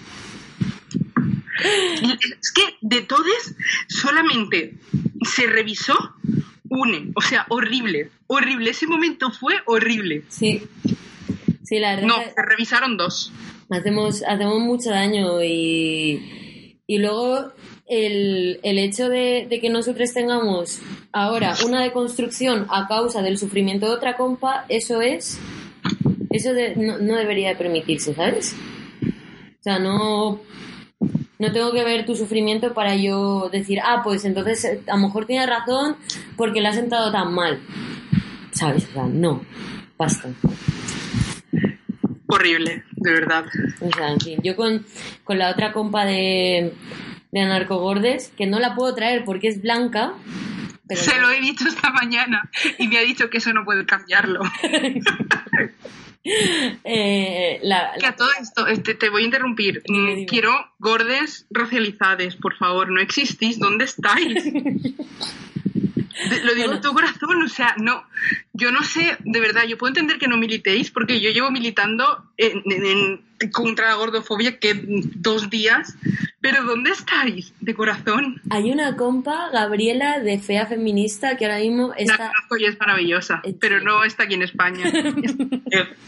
Es que de todos solamente se revisó une. O sea, horrible. Horrible. Ese momento fue horrible. Sí. Sí, la verdad No, se revisaron dos. hacemos, hacemos mucho daño y, y luego el, el hecho de, de que nosotros tengamos ahora una deconstrucción a causa del sufrimiento de otra compa, eso es, eso de- no, no debería de permitirse, ¿sabes? O sea, no, No tengo que ver tu sufrimiento para yo decir, ah, pues entonces eh, a lo mejor tienes razón porque le has sentado tan mal. ¿Sabes? O sea, no. Basta. Horrible, de verdad. O sea, en fin, yo con, con la otra compa de, de Anarcogordes, que no la puedo traer porque es blanca, pero Se lo he dicho esta mañana y me ha dicho que eso no puede cambiarlo. eh, la, Que a todo esto, este, te voy a interrumpir. Dime, Mm, dime. Quiero gordes racializades, por favor, no existís, ¿dónde estáis? Lo digo Bueno. de tu corazón, o sea, no, yo no sé, de verdad, yo puedo entender que no militéis, porque yo llevo militando en- en- en- contra la gordofobia que dos días, pero ¿dónde estáis? De corazón. Hay una compa, Gabriela, de Fea Feminista, que ahora mismo La está... conozco y es maravillosa, En pero serio. no está aquí en España.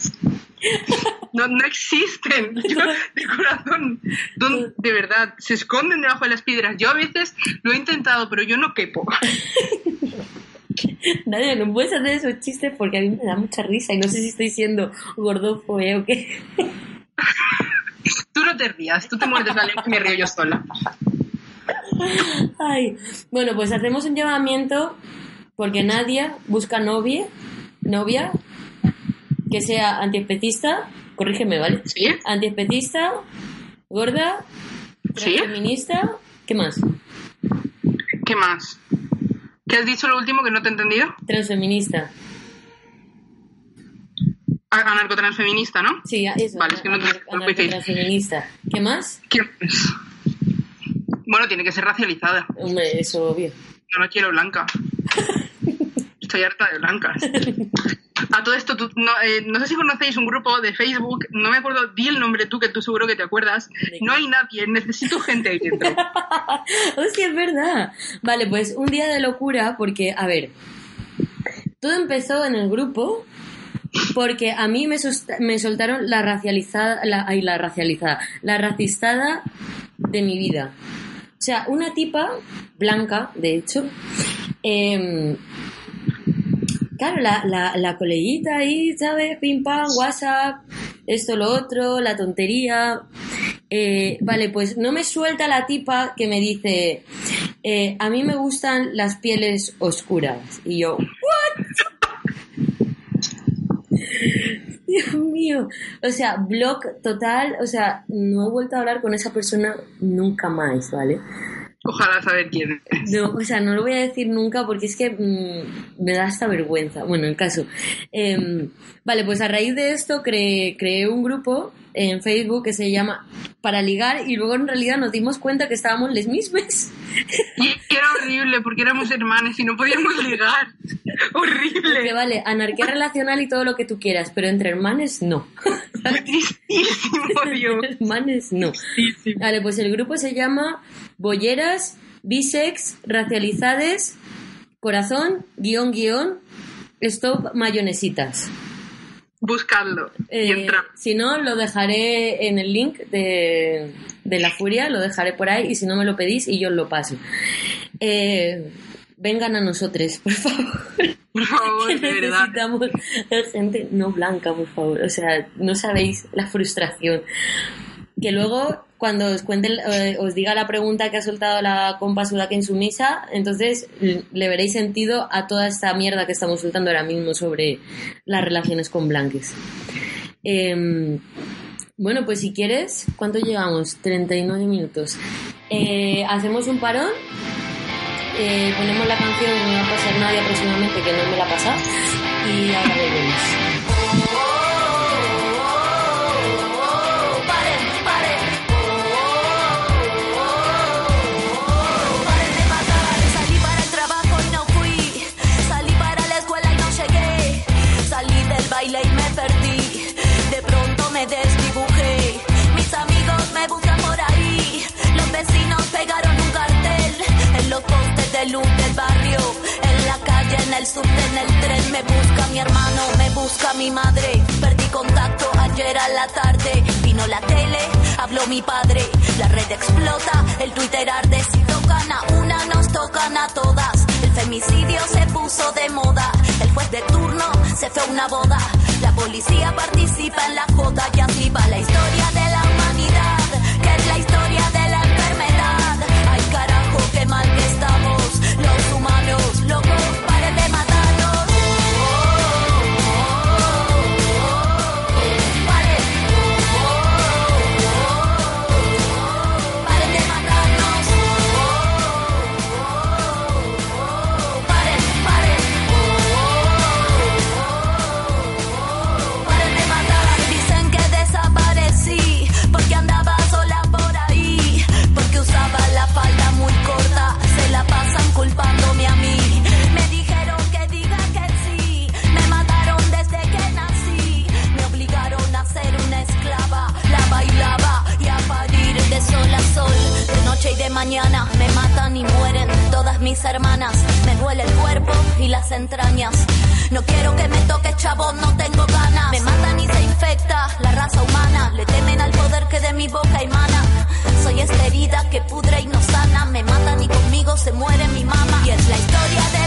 No, no existen. Yo, de corazón. Don- de verdad, se esconden debajo de las piedras. Yo a veces lo he intentado, pero yo no quepo. Nadie, no puedes hacer esos chistes porque a mí me da mucha risa y no sé si estoy siendo gordofo ¿eh? o qué. Tú no te rías, tú te muerdes la lengua y me río yo sola. Ay, bueno, pues hacemos un llamamiento porque Nadia busca novia, novia que sea antiespecista, corrígeme, ¿vale? ¿Sí? Antiespecista, gorda, ¿Sí? feminista, ¿qué más? ¿Qué más? ¿Qué has dicho lo último que no te he entendido? Transfeminista. A- Anarcotransfeminista, ¿no? Sí, eso. Vale, es que no te- anarcotransfeminista. ¿Qué más? ¿Qué más? Bueno, tiene que ser racializada. Hombre, eso obvio. Yo no quiero blanca. Estoy harta de blancas. A todo esto, tú- no, eh, no sé si conocéis un grupo de Facebook, no me acuerdo, di el nombre tú, que tú seguro que te acuerdas. No hay nadie, necesito gente ahí dentro. Hostia, es verdad. Vale, pues un día de locura, porque, a ver, todo empezó en el grupo porque a mí me, me soltaron la racializada, la, ay, la racializada, la racistada de mi vida. O sea, una tipa blanca, de hecho, em, claro, la, la, la coleguita ahí, ¿sabes? Pim pam, WhatsApp, esto, lo otro, la tontería. Eh, vale, pues no me suelta la tipa que me dice, eh, a mí me gustan las pieles oscuras. Y yo, ¿what? Dios mío. O sea, blog total, o sea, no he vuelto a hablar con esa persona nunca más, ¿vale? Ojalá saber quién es. No, o sea, no lo voy a decir nunca porque es que mm, me da hasta vergüenza. Bueno, el caso. Em, vale, pues a raíz de esto creé, creé un grupo en Facebook que se llama Para Ligar y luego en realidad nos dimos cuenta que estábamos les mismas. Y era horrible porque éramos hermanas y no podíamos ligar. Porque horrible. vale, anarquía relacional y todo lo que tú quieras, pero entre hermanes no. Dios. Hermanes no. Tristísimo. Vale, pues el grupo se llama Bolleras, Bisex, Racializades, Corazón, guion, guion, Stop Mayonesitas. Buscadlo y Eh, entra. si no, lo dejaré en el link de, de la furia, lo dejaré por ahí y si no me lo pedís y yo os lo paso. Eh, vengan a nosotros, por favor. Por favor, que de verdad. necesitamos gente no blanca, por favor. O sea, no sabéis la frustración. Que luego, cuando os cuente, eh, os diga la pregunta que ha soltado la compa Sudaka en su misa, entonces l- le veréis sentido a toda esta mierda que estamos soltando ahora mismo sobre las relaciones con blanques. Em, bueno, pues si quieres, ¿cuánto llegamos? 39 minutos. Eh, hacemos un parón eh, ponemos la canción No va a pasar nadie próximamente que no me la pasa y ahora. Vecinos pegaron un cartel en los postes de luz del barrio. En la calle, en el subte, en el tren. Me busca mi hermano, me busca mi madre. Perdí contacto ayer a la tarde. Vino la tele, habló mi padre. La red explota, el Twitter arde. Si tocan a una, nos tocan a todas. El femicidio se puso de moda. El juez de turno se fue a una boda. La policía participa en la joda y así va la historia de la Me matan y mueren todas mis hermanas. Me duele el cuerpo y las entrañas. No quiero que me toques, chabón, no tengo ganas. Me matan y se infecta la raza humana. Le temen al poder que de mi boca emana. Soy esta herida que pudre y no sana. Me matan y conmigo se muere mi mamá. Y es la historia de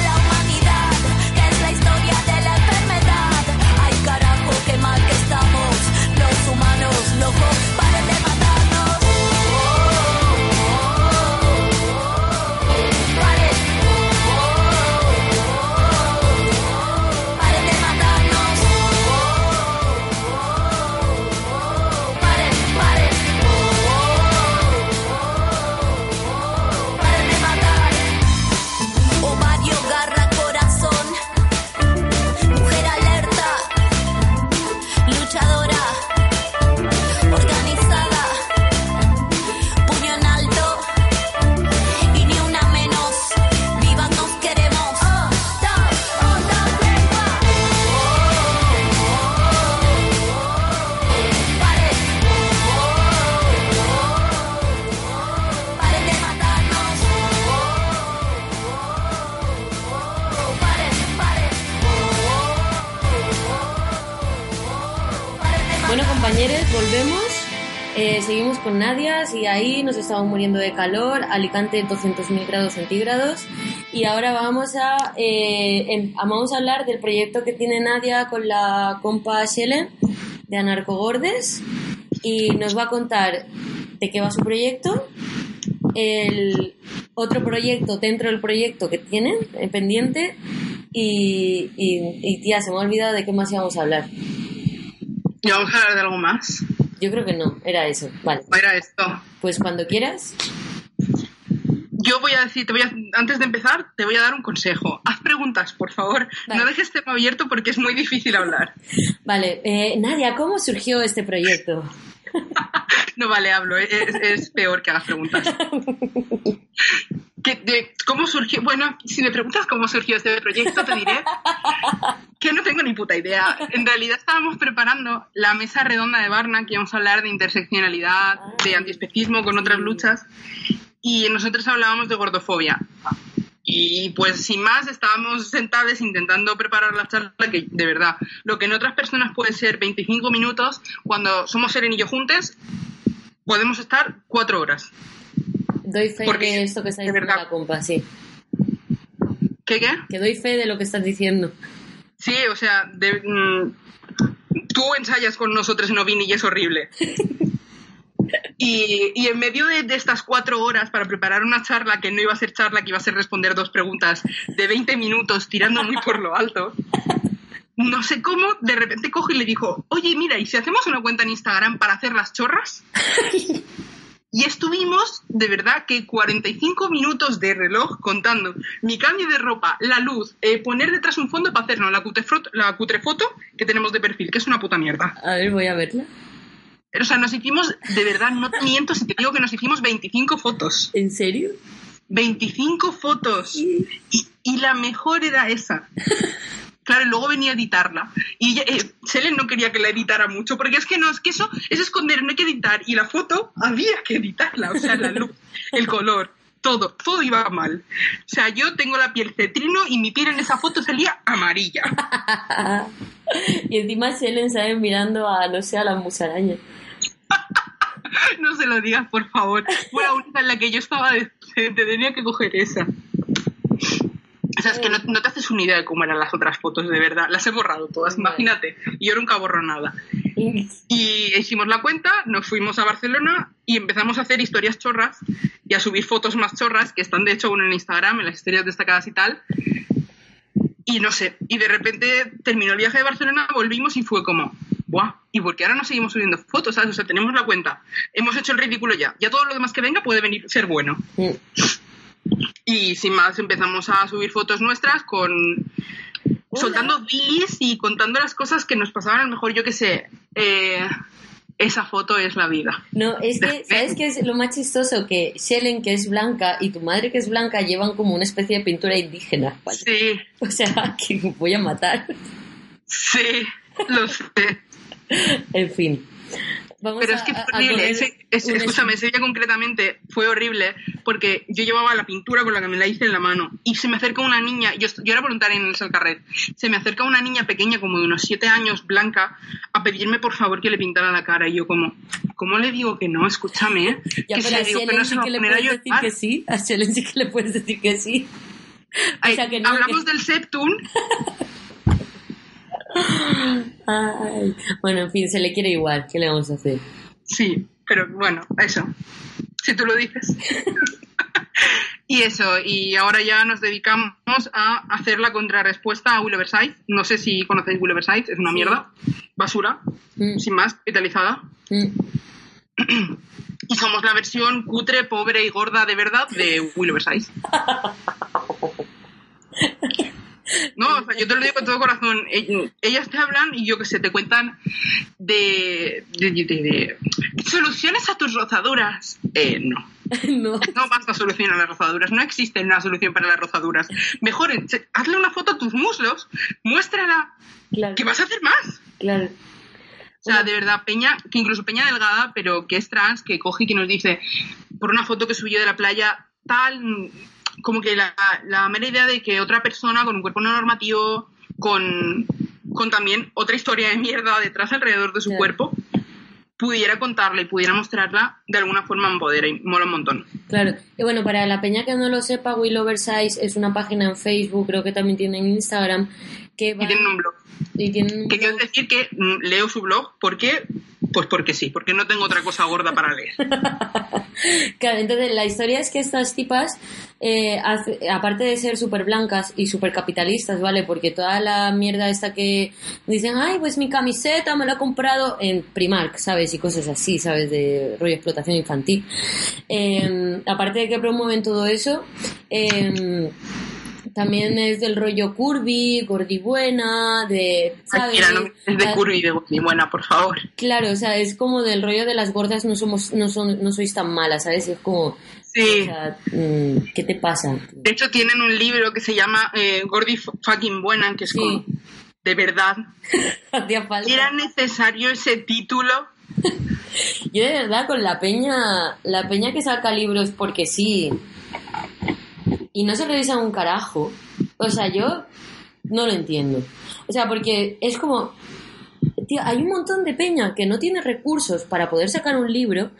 con Nadia y ahí nos estamos muriendo de calor. Alicante 200.000 grados centígrados. Y ahora vamos a, eh, em- vamos a hablar del proyecto que tiene Nadia con la compa Shellen de Anarcogordes. Y nos va a contar de qué va su proyecto, el otro proyecto dentro del proyecto que tienen eh, pendiente. Y, y, y, tía, se me ha olvidado de qué más íbamos a hablar. ¿Y vamos a hablar de algo más? Yo creo que no, era eso. Vale. ¿O era esto? Pues cuando quieras. Yo voy a decir, te voy a, antes de empezar, te voy a dar un consejo. Haz preguntas, por favor. Vale. No dejes tema abierto porque es muy difícil hablar. Vale, eh, Nadia, ¿cómo surgió este proyecto? No vale, hablo. Es, es peor que hagas preguntas. ¿Qué- de- ¿Cómo surgió? Bueno, si me preguntas cómo surgió este proyecto, te diré que no tengo ni puta idea. En realidad estábamos preparando la mesa redonda de Barna, que íbamos a hablar de interseccionalidad, de antiespecismo con otras luchas, y nosotros hablábamos de gordofobia. Y pues sin más, estábamos sentados intentando preparar la charla, que de verdad, lo que en otras personas puede ser 25 minutos, cuando somos Eren y yo juntos, podemos estar cuatro horas. Doy fe Porque, de esto que está diciendo verdad. la compa, sí. ¿Qué qué? Que doy fe de lo que estás diciendo. Sí, o sea, de- mm, tú ensayas con nosotros en Ovini y es horrible. Y, y en medio de, de estas cuatro horas para preparar una charla que no iba a ser charla, que iba a ser responder dos preguntas de 20 minutos tirando muy por lo alto, no sé cómo, de repente coge y le dijo, oye, mira, ¿y si hacemos una cuenta en Instagram para hacer las chorras? Y estuvimos, de verdad, que 45 minutos de reloj contando mi cambio de ropa, la luz, eh, poner detrás un fondo para hacernos la cutrefoto, la cutrefoto que tenemos de perfil, que es una puta mierda. A ver, voy a verla. Pero, o sea, nos hicimos, de verdad, no te miento si te digo que nos hicimos 25 fotos. ¿En serio? 25 fotos. Y, y la mejor era esa. Claro, y luego venía a editarla. Y ella- eh, Selen no quería que la editara mucho, porque es que no, es que eso es esconder, no hay que editar. Y la foto había que editarla, o sea, la luz, el color, todo, todo iba mal. O sea, yo tengo la piel cetrino y mi piel en esa foto salía amarilla. y encima Shellen sale mirando a, no sé, a la musaraña. No se lo digas, por favor. Fue la única en la que yo estaba decente, tenía que coger esa. O sea, es que no, no te haces una idea de cómo eran las otras fotos, de verdad. Las he borrado todas, imagínate. Y yo nunca borro nada. Y hicimos la cuenta, nos fuimos a Barcelona y empezamos a hacer historias chorras y a subir fotos más chorras, que están de hecho aún en Instagram, en las historias destacadas y tal. Y no sé, y de repente terminó el viaje de Barcelona, volvimos y fue como, ¡buah! ¿Y por qué ahora no seguimos subiendo fotos? ¿sabes? O sea, tenemos la cuenta, hemos hecho el ridículo ya, ya todo lo demás que venga puede venir ser bueno. Mm. Y sin más empezamos a subir fotos nuestras con soltando bilis y contando las cosas que nos pasaban. A lo mejor yo que sé, eh, esa foto es la vida. No, es que, ¿sabes qué es lo más chistoso? Que Shellen, que es blanca, y tu madre, que es blanca, llevan como una especie de pintura indígena. ¿vale? Sí, O sea, que voy a matar. sí, lo sé. En fin. Vamos Pero es que fue horrible. Ese- ese- escúchame, ese día concretamente fue horrible porque yo llevaba la pintura con la que me la hice en la mano y se me acerca una niña, yo, yo era voluntaria en el Salcarret, se me acerca una niña pequeña como de unos siete años, blanca, a pedirme por favor que le pintara la cara. Y yo como, ¿cómo le digo que no? Escúchame, ¿eh? Ya, que a le digo que no se va a que le poner a puedes decir llorar. que sí. A Shelen sí que le puedes decir que sí. O Ay, sea, que no, hablamos que- del Septum, Ay. Bueno, en fin, se le quiere igual. ¿Qué le vamos a hacer? Sí, pero bueno, eso. Si tú lo dices. y eso, y ahora ya nos dedicamos a hacer la contrarrespuesta a Will Oversight. No sé si conocéis Will Oversight, es una mierda. Basura, Mm, sin más, capitalizada. mm. Y somos la versión cutre, pobre y gorda de verdad de Will Oversight. No, o sea, yo te lo digo con todo corazón. Ell- Ellas te hablan y yo que sé, te cuentan de, de, de- de- soluciones a tus rozaduras. Eh, no. No. No basta solución a las rozaduras. No existe una solución para las rozaduras. Mejor, se- hazle una foto a tus muslos, muéstrala. Claro, ¿Qué vas a hacer más? claro. O sea, de verdad, Peña, que incluso Peña Delgada, pero que es trans, que coge y que nos dice, por una foto que subió de la playa, tal, como que la, la mera idea de que otra persona con un cuerpo no normativo, con, con también otra historia de mierda detrás alrededor de su Claro. cuerpo, pudiera contarla y pudiera mostrarla, de alguna forma empodera y mola un montón. Claro. Y bueno, para la peña que no lo sepa, Will Oversize es una página en Facebook, creo que también tiene en Instagram, que va... Y tienen un blog. y tienen un Que quiero decir que mm, leo su blog, ¿por qué? Pues porque sí, porque no tengo otra cosa gorda para leer. Claro, entonces la historia es que estas tipas, eh, hace- aparte de ser súper blancas y súper capitalistas, ¿vale? Porque toda la mierda esta que dicen, ay, pues mi camiseta me la he comprado en Primark, ¿sabes? Y cosas así, ¿sabes? De rollo explotación infantil. Eh, aparte de que promueven todo eso, eh, también es del rollo curvy, gordibuena, de, ¿sabes? Mira, no es de Ah, curry y de ni buena, por favor. Claro, o sea, es como del rollo de las gordas no somos, no son, no sois tan malas, ¿sabes? Es como, o Sí. sea, mm, ¿qué te pasa? De hecho, tienen un libro que se llama eh, Gordy F- Fucking Buena, que es Sí. como, de verdad. ¿era necesario ese título? Yo de verdad con la peña, la peña que saca libros porque sí, y no se revisan un carajo, o sea, yo no lo entiendo. O sea, porque es como, tío, hay un montón de peña que no tiene recursos para poder sacar un libro,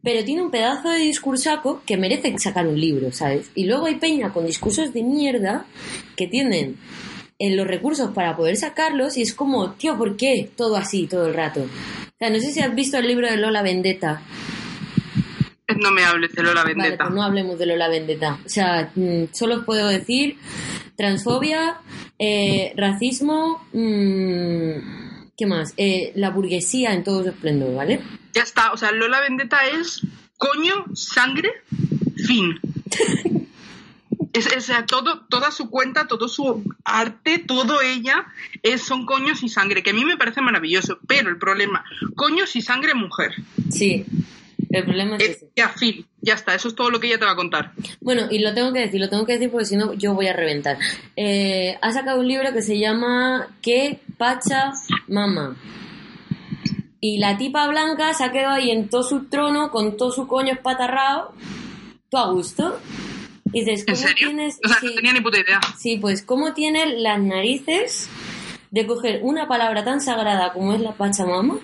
pero tiene un pedazo de discursaco que merece sacar un libro, ¿sabes? Y luego hay peña con discursos de mierda que tienen en los recursos para poder sacarlos y es como, tío, ¿por qué todo así todo el rato? O sea, no sé si has visto el libro de Lola Vendetta. No me hables de Lola Vale, Vendetta. pues no hablemos de Lola Vendetta. O sea, mm, solo os puedo decir transfobia, eh, racismo, mm, ¿qué más? Eh, la burguesía en todo su esplendor, ¿vale? Ya está, o sea, Lola Vendetta es coño, sangre, fin. Es, es- o sea, todo, toda su cuenta, todo su arte, todo ella es, son coños y sangre, que a mí me parece maravilloso, pero el problema, coños y sangre mujer. Sí, el problema es Es, ese. ya, fin, ya está, eso es todo lo que ella te va a contar. Bueno, y lo tengo que decir, lo tengo que decir porque si no yo voy a reventar. Eh, ha sacado un libro que se llama ¿Qué Pacha Mama? Y la tipa blanca se ha quedado ahí en todo su trono con todo su coño espatarrado, todo a gusto. Y dices, ¿En ¿cómo serio? tienes...? O sea, sí, no tenía ni puta idea. sí, pues, ¿cómo tienes las narices de coger una palabra tan sagrada como es la Pachamama,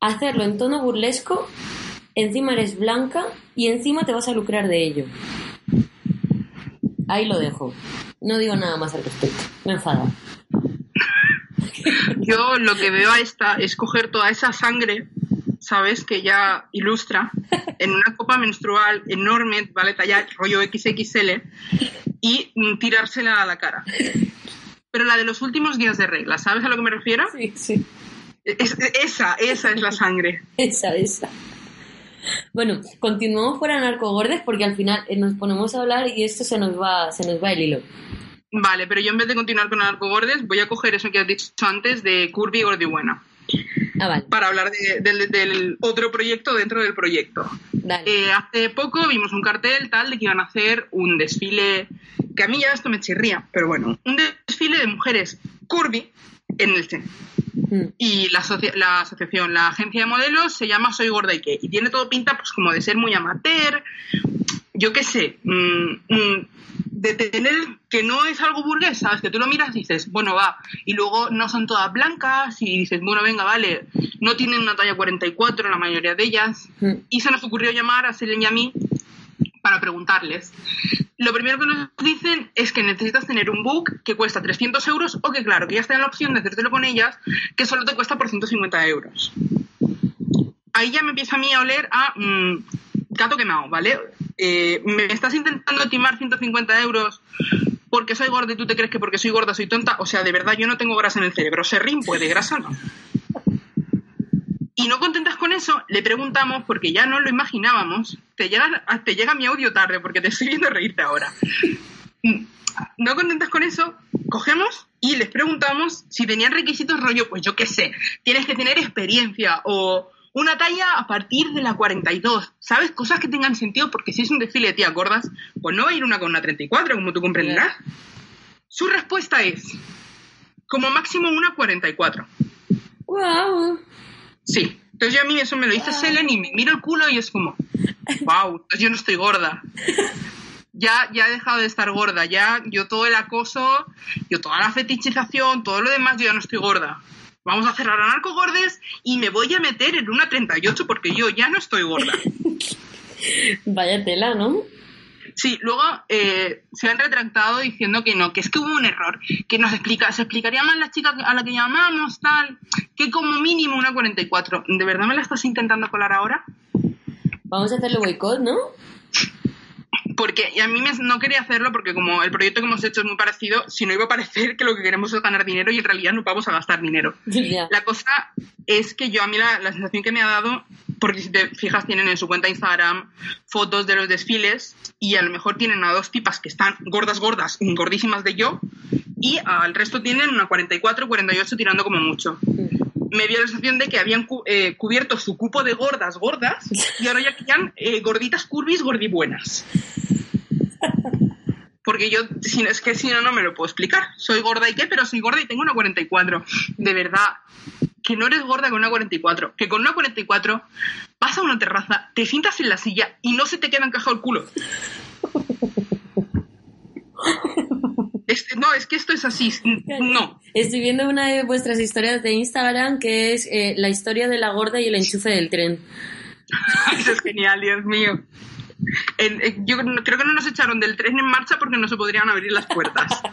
hacerlo en tono burlesco, encima eres blanca y encima te vas a lucrar de ello? Ahí lo dejo. No digo nada más al respecto. Me enfada. Yo lo que veo a esta es coger toda esa sangre, ¿sabes? Que ya ilustra en una copa menstrual enorme, ¿vale? Talla rollo XXL y mm, tirársela a la cara. Pero la de los últimos días de regla, ¿sabes a lo que me refiero? Sí, sí. Es- esa, esa es la sangre. Esa, esa. Bueno, continuamos por Anarcogordes porque al final eh, nos ponemos a hablar y esto se nos va, se nos va el hilo. Vale, pero yo en vez de continuar con Anarcogordes, voy a coger eso que has dicho antes de Curvy y Gordibuena Ah, vale. para hablar de- del- del otro proyecto dentro del proyecto. Dale. Eh, hace poco vimos un cartel tal de que iban a hacer un desfile, que a mí ya esto me chirría, pero bueno, un desfile de mujeres curvy en el CHE. Mm. Y la, asocia- la asociación, la agencia de modelos, se llama Soy Gorda y qué. Y tiene todo pinta, pues, como de ser muy amateur, yo qué sé, mm, mm, de tener que no es algo burgués, ¿sabes? Que tú lo miras y dices, bueno, va. Y luego no son todas blancas y dices, bueno, venga, vale. No tienen una talla 44 la mayoría de ellas. Mm. Y se nos ocurrió llamar a Selene y a mí para preguntarles. Lo primero que nos dicen es que necesitas tener un book que cuesta 300 euros o que, claro, que ya está en la opción de hacértelo con ellas, que solo te cuesta por 150 euros. Ahí ya me empieza a mí a oler a mm, gato quemado, ¿vale? Eh, me estás intentando timar 150 euros porque soy gorda y tú te crees que porque soy gorda soy tonta. O sea, de verdad, yo no tengo grasa en el cerebro. Serrín puede, grasa no. Y no contentas con eso, le preguntamos, porque ya no lo imaginábamos, te llega, te llega mi audio tarde, porque te estoy viendo reírte ahora. No contentas con eso, cogemos y les preguntamos si tenían requisitos rollo, pues yo qué sé, tienes que tener experiencia o una talla a partir de la 42, ¿sabes? Cosas que tengan sentido, porque si es un desfile de tías gordas, pues no va a ir una con una 34, como tú comprenderás. Su respuesta es, como máximo una 44. Guau. Sí. Entonces yo a mí eso me lo dice Selen y me miro el culo y es como, wow, entonces yo no estoy gorda. Ya, ya he dejado de estar gorda, ya yo todo el acoso, yo toda la fetichización, todo lo demás, yo ya no estoy gorda. Vamos a cerrar a narcogordes y me voy a meter en una 38 porque yo ya no estoy gorda. Vaya tela, ¿no? Sí, luego eh, se han retractado diciendo que no, que es que hubo un error, que nos explica, se explicaría más la chica a la que llamamos, tal, que como mínimo una 44. ¿De verdad me la estás intentando colar ahora? Vamos a hacerle boicot, ¿no? Porque y a mí me- no quería hacerlo porque como el proyecto que hemos hecho es muy parecido, si no iba a parecer que lo que queremos es ganar dinero y en realidad no vamos a gastar dinero. Ya. La cosa es que yo a mí la, la sensación que me ha dado, porque si te fijas tienen en su cuenta Instagram fotos de los desfiles y a lo mejor tienen a dos tipas que están gordas, gordas, gordísimas de yo y al resto tienen una 44, 48 tirando como mucho. Me dio la sensación de que habían cu- eh, cubierto su cupo de gordas, gordas y ahora ya querían eh, gorditas curvis, gordibuenas. Porque yo, si es que si no, no me lo puedo explicar. Soy gorda y qué, pero soy gorda y tengo una 44. De verdad, que no eres gorda con una 44. Que con una 44 vas a una terraza, te sientas en la silla y no se te queda encajado el culo. Este- no, es que esto es así. No. Estoy viendo una de vuestras historias de Instagram que es eh, la historia de la gorda y el enchufe del tren. Eso es genial, Dios mío. En- yo creo que no nos echaron del tren en marcha porque no se podrían abrir las puertas.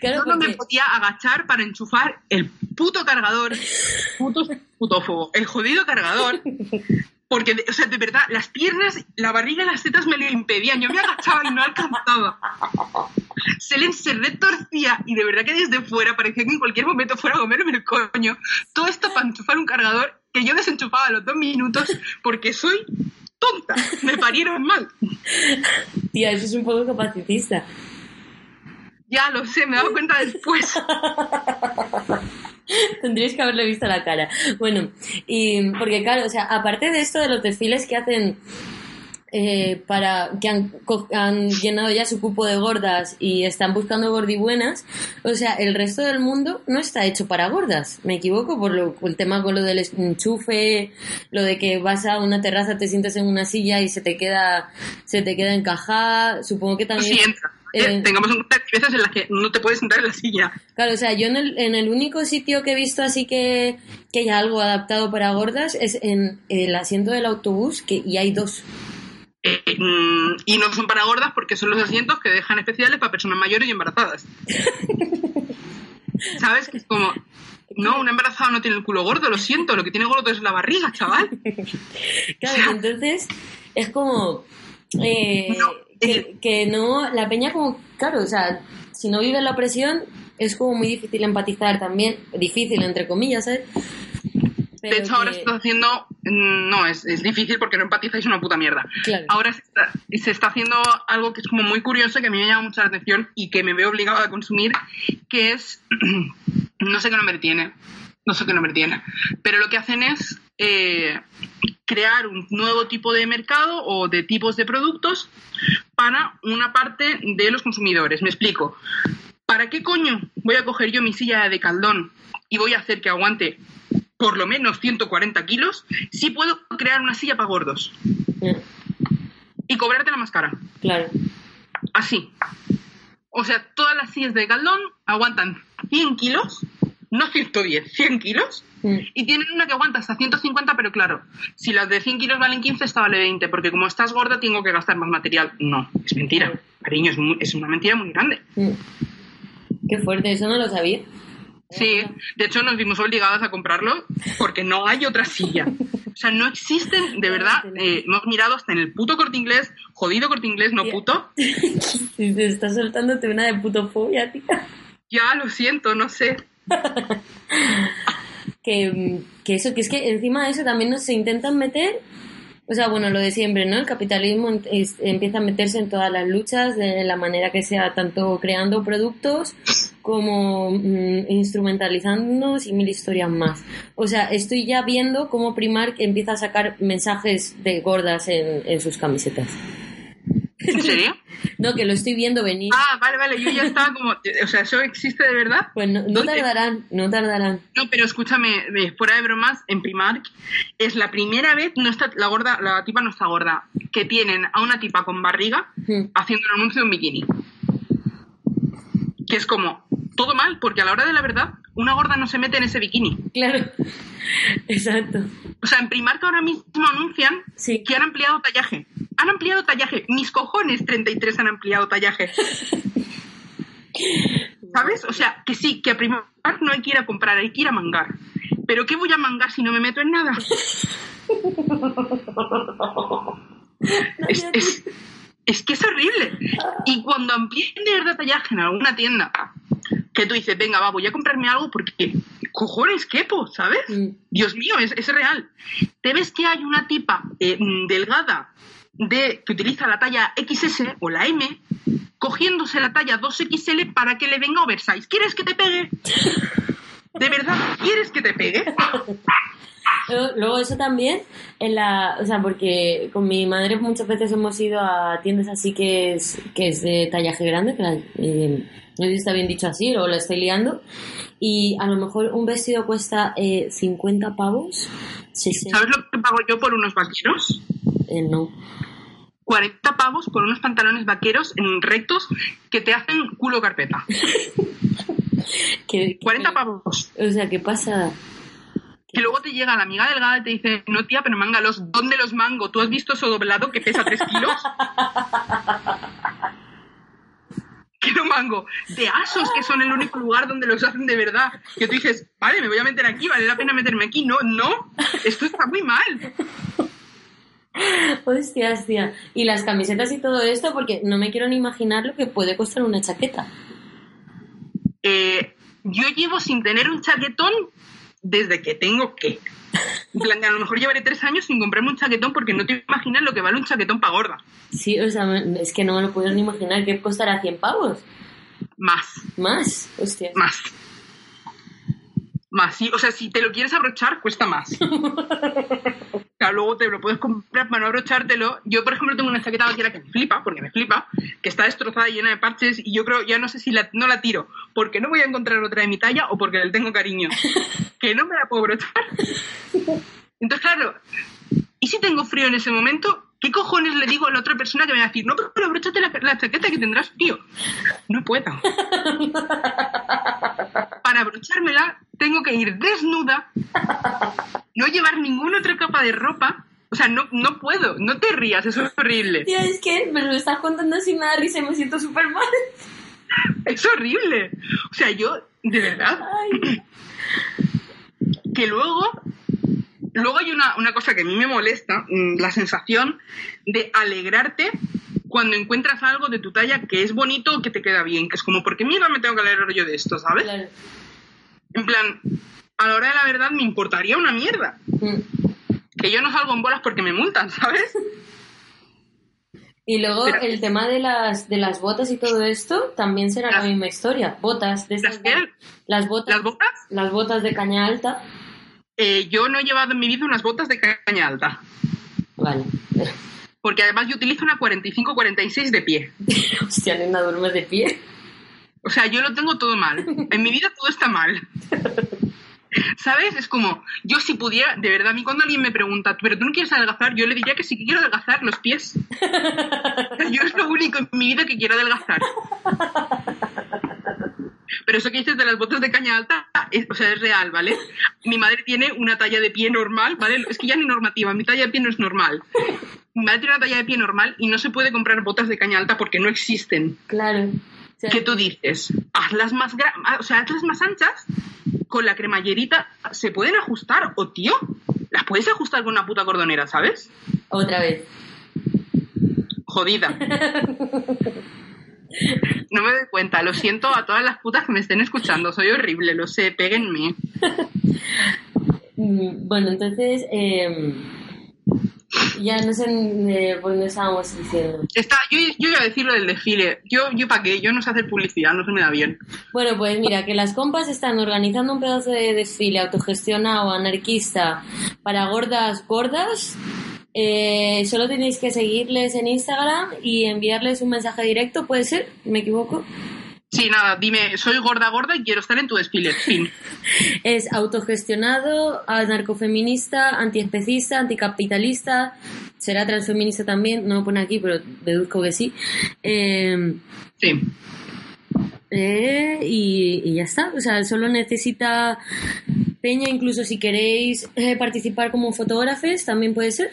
Claro, Yo no me podía agachar para enchufar el puto cargador, puto putófobo, el jodido cargador. Porque, o sea, de verdad, las piernas, la barriga y las tetas me lo impedían. Yo me agachaba y no alcanzaba. Selen se retorcía y de verdad que desde fuera parecía que en cualquier momento fuera a comerme el coño. Todo esto para enchufar un cargador que yo desenchufaba a los dos minutos porque soy tonta. Me parieron mal. tía, eso es un poco capacitista. Ya lo sé, me he dado cuenta después. Tendríais que haberle visto la cara. Bueno, y porque claro, o sea, aparte de esto de los desfiles que hacen eh, para que han, llenado ya su cupo de gordas y están buscando gordibuenas, o sea, el resto del mundo no está hecho para gordas. Me equivoco por lo, el tema con lo del enchufe, lo de que vas a una terraza, te sientas en una silla y se te queda, se te queda encajada. Supongo que también. Sí, entra. eh, Tengamos en cuenta que veces en las que no te puedes sentar en la silla. Claro, o sea, yo en el, en el único sitio que he visto así que, que hay algo adaptado para gordas es en el asiento del autobús, que, y hay dos. Eh, mm, y no son para gordas porque son los asientos que dejan especiales para personas mayores y embarazadas. ¿Sabes? Que es como, no, una embarazada no tiene el culo gordo, lo siento, lo que tiene gordo es la barriga, chaval. Claro, entonces es como eh, No, que, es- que no, la peña como, claro, o sea, si no vive la presión es como muy difícil empatizar también, difícil entre comillas, ¿sabes? Pero De hecho, ahora se está haciendo, mm, no, es, es difícil porque no empatizáis una puta mierda. Claro. Ahora se está, se está haciendo algo que es como muy curioso, que a mí me llama mucha la atención y que me veo obligada a consumir, que es, no sé qué nombre tiene, no sé qué nombre tiene, pero lo que hacen es eh, crear un nuevo tipo de mercado o de tipos de productos para una parte de los consumidores. Me explico. ¿Para qué coño voy a coger yo mi silla de caldón y voy a hacer que aguante por lo menos 140 kilos, sí puedo crear una silla para gordos Mm, y cobrarte la más cara. Claro. Así. O sea, todas las sillas de Galdón aguantan 100 kilos, no 110, 100 kilos, Mm, y tienen una que aguanta hasta 150, pero claro, si las de 100 kilos valen 15, esta vale 20, porque como estás gorda tengo que gastar más material. No, es mentira. Cariño, es, es una mentira muy grande. mm. Qué fuerte, eso no lo sabía. Sí, de hecho nos vimos obligadas a comprarlo porque no hay otra silla. O sea, no existen, de verdad, eh, hemos mirado hasta en el puto corte inglés, jodido corte inglés, no puto. Te estás soltándote una de putofobia, tía. Ya, lo siento, no sé. Que, que eso, que es que encima de eso también nos se intentan meter, o sea, bueno, lo de siempre, ¿no? El capitalismo empieza a meterse en todas las luchas de la manera que sea, tanto creando productos como mm, instrumentalizándonos y mil historias más. O sea, estoy ya viendo cómo Primark empieza a sacar mensajes de gordas en, en sus camisetas. ¿En serio? No, que lo estoy viendo venir. Ah, vale, vale, yo ya estaba como... O sea, ¿eso existe de verdad? Pues no, tardarán, no tardarán. No, pero escúchame, fuera de bromas, en Primark es la primera vez, no está la gorda, la tipa no está gorda, que tienen a una tipa con barriga Hmm. haciendo un anuncio de un bikini. Que es como, todo mal, porque a la hora de la verdad, una gorda no se mete en ese bikini. Claro, exacto. O sea, en Primark ahora mismo anuncian Sí. que han ampliado tallaje. Han ampliado tallaje. Mis cojones 33 han ampliado tallaje. ¿Sabes? O sea, que sí, que a Primark no hay que ir a comprar, hay que ir a mangar. Pero ¿qué voy a mangar si no me meto en nada? es, es- es que es horrible. Y cuando amplíen de verdad tallaje en alguna tienda, que tú dices, venga, va, voy a comprarme algo porque cojones quepo, ¿sabes? Mm. Dios mío, es, es real. Te ves que hay una tipa eh, mm, delgada de que utiliza la talla XS o la M cogiéndose la talla 2XL para que le venga oversize. ¿Quieres que te pegue? ¿De verdad? ¿Quieres que te pegue? Luego, eso también, en la, o sea, porque con mi madre muchas veces hemos ido a tiendas así que es, que es de tallaje grande, que la- eh, no sé si está bien dicho así o la estoy liando, y a lo mejor un vestido cuesta eh, 50 pavos, 60, ¿Sabes lo que pago yo por unos vaqueros? Eh, no. 40 pavos por unos pantalones vaqueros en rectos que te hacen culo carpeta. Que- 40 pavos. O sea, ¿qué pasa? Que luego te llega la amiga delgada y te dice, no tía, pero mángalos, ¿dónde los mango? ¿Tú has visto eso doblado que pesa 3 kilos? que no mango. De Asos, que son el único lugar donde los hacen de verdad. Que tú dices, vale, me voy a meter aquí, vale la pena meterme aquí. No, no, esto está muy mal. Hostia, hostia. Y las camisetas y todo esto, porque no me quiero ni imaginar lo que puede costar una chaqueta. Eh, yo llevo sin tener un chaquetón desde que tengo que. En plan, a lo mejor llevaré tres años sin comprarme un chaquetón porque no te imaginas lo que vale un chaquetón para gorda. Sí, o sea, es que no me lo puedo ni imaginar. ¿Qué costará 100 pavos? Más. Más, hostia. Más. Más, sí. O sea, si te lo quieres abrochar, cuesta más. Claro, luego te lo puedes comprar para no abrochártelo. Yo, por ejemplo, tengo una chaqueta vaquera que me flipa, porque me flipa, que está destrozada y llena de parches, y yo creo, ya no sé si la, no la tiro, porque no voy a encontrar otra de mi talla o porque le tengo cariño. Que no me la puedo abrochar. Entonces, claro, ¿y si tengo frío en ese momento? ¿Qué cojones le digo a la otra persona que me va a decir, no, pero abróchate la, la chaqueta que tendrás frío? No puedo. Para abrochármela tengo que ir desnuda, no llevar ninguna otra capa de ropa. O sea, no, no puedo, no te rías, eso es horrible. Tía, es que me lo estás contando sin nada risa y me siento súper mal. Es horrible. O sea, yo, de verdad, Ay. que luego, luego hay una, una cosa que a mí me molesta, mm, la sensación de alegrarte cuando encuentras algo de tu talla que es bonito o que te queda bien, que es como, ¿por qué mierda me tengo que alegrar yo de esto, sabes? Claro. En plan, a la hora de la verdad me importaría una mierda. Mm. Que yo no salgo en bolas porque me multan, ¿sabes? Y luego Pero- el tema de las, de las botas y todo esto también será la Las- misma historia. Botas de ¿Las estas- qué? las botas, ¿Las botas? las botas de caña alta. Eh, yo no he llevado en mi vida unas botas de caña alta. Vale. Porque además yo utilizo una 45-46 de pie. Hostia, nena, duermes de pie. O sea, yo lo tengo todo mal. En mi vida todo está mal. ¿Sabes? Es como, yo si pudiera, de verdad, a mí cuando alguien me pregunta, pero tú no quieres adelgazar, yo le diría que sí que quiero adelgazar los pies. yo es lo único en mi vida que quiero adelgazar. Pero eso que dices de las botas de caña alta, es, o sea, es real, ¿vale? Mi madre tiene una talla de pie normal, ¿vale? Es que ya ni normativa, mi talla de pie no es normal. Mi madre tiene una talla de pie normal y no se puede comprar botas de caña alta porque no existen. Claro. ¿Qué tú dices? Hazlas más, ah, o sea, hazlas más anchas, con la cremallerita se pueden ajustar, o tío, las puedes ajustar con una puta cordonera, ¿sabes? Otra vez. Jodida. No me doy cuenta, lo siento a todas las putas que me estén escuchando, soy horrible, lo sé, péguenme. Mm, Bueno, entonces, eh, ya no sé eh, por dónde estábamos diciendo. Está, yo, yo iba a decir lo del desfile, yo, yo para qué, yo no sé hacer publicidad, no se me da bien. Bueno, pues mira, que las compas están organizando un pedazo de desfile autogestionado, anarquista, para gordas gordas. Eh, solo tenéis que seguirles en Instagram y enviarles un mensaje directo, ¿puede ser? ¿Me equivoco? Sí, nada, dime, soy gorda gorda y quiero estar en tu desfile, fin. Es autogestionado, anarcofeminista, antiespecista, anticapitalista, será transfeminista también, no lo pone aquí, pero deduzco que sí. Eh, Sí. Eh, y, y ya está. O sea, solo necesita peña, incluso si queréis eh, participar como fotógrafes, también puede ser.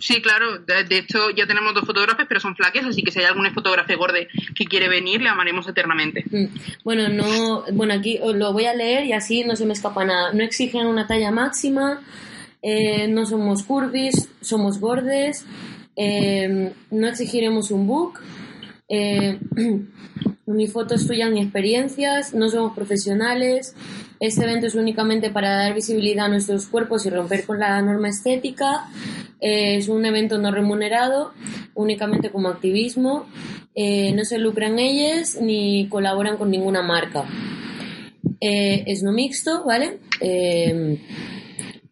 Sí, claro. De, de hecho, ya tenemos dos fotógrafos, pero son flaques, así que si hay algún fotógrafo gorde que quiere venir, le amaremos eternamente. Mm. Bueno, no, bueno, aquí os lo voy a leer y así no se me escapa nada. No exigen una talla máxima, eh, no somos curvis, somos gordes, eh, no exigiremos un book, eh, ni fotos tuyas ni experiencias, no somos profesionales. Este evento es únicamente para dar visibilidad a nuestros cuerpos y romper con la norma estética. Eh, es un evento no remunerado, únicamente como activismo. Eh, no se lucran ellos ni colaboran con ninguna marca. Eh, es no mixto, ¿vale?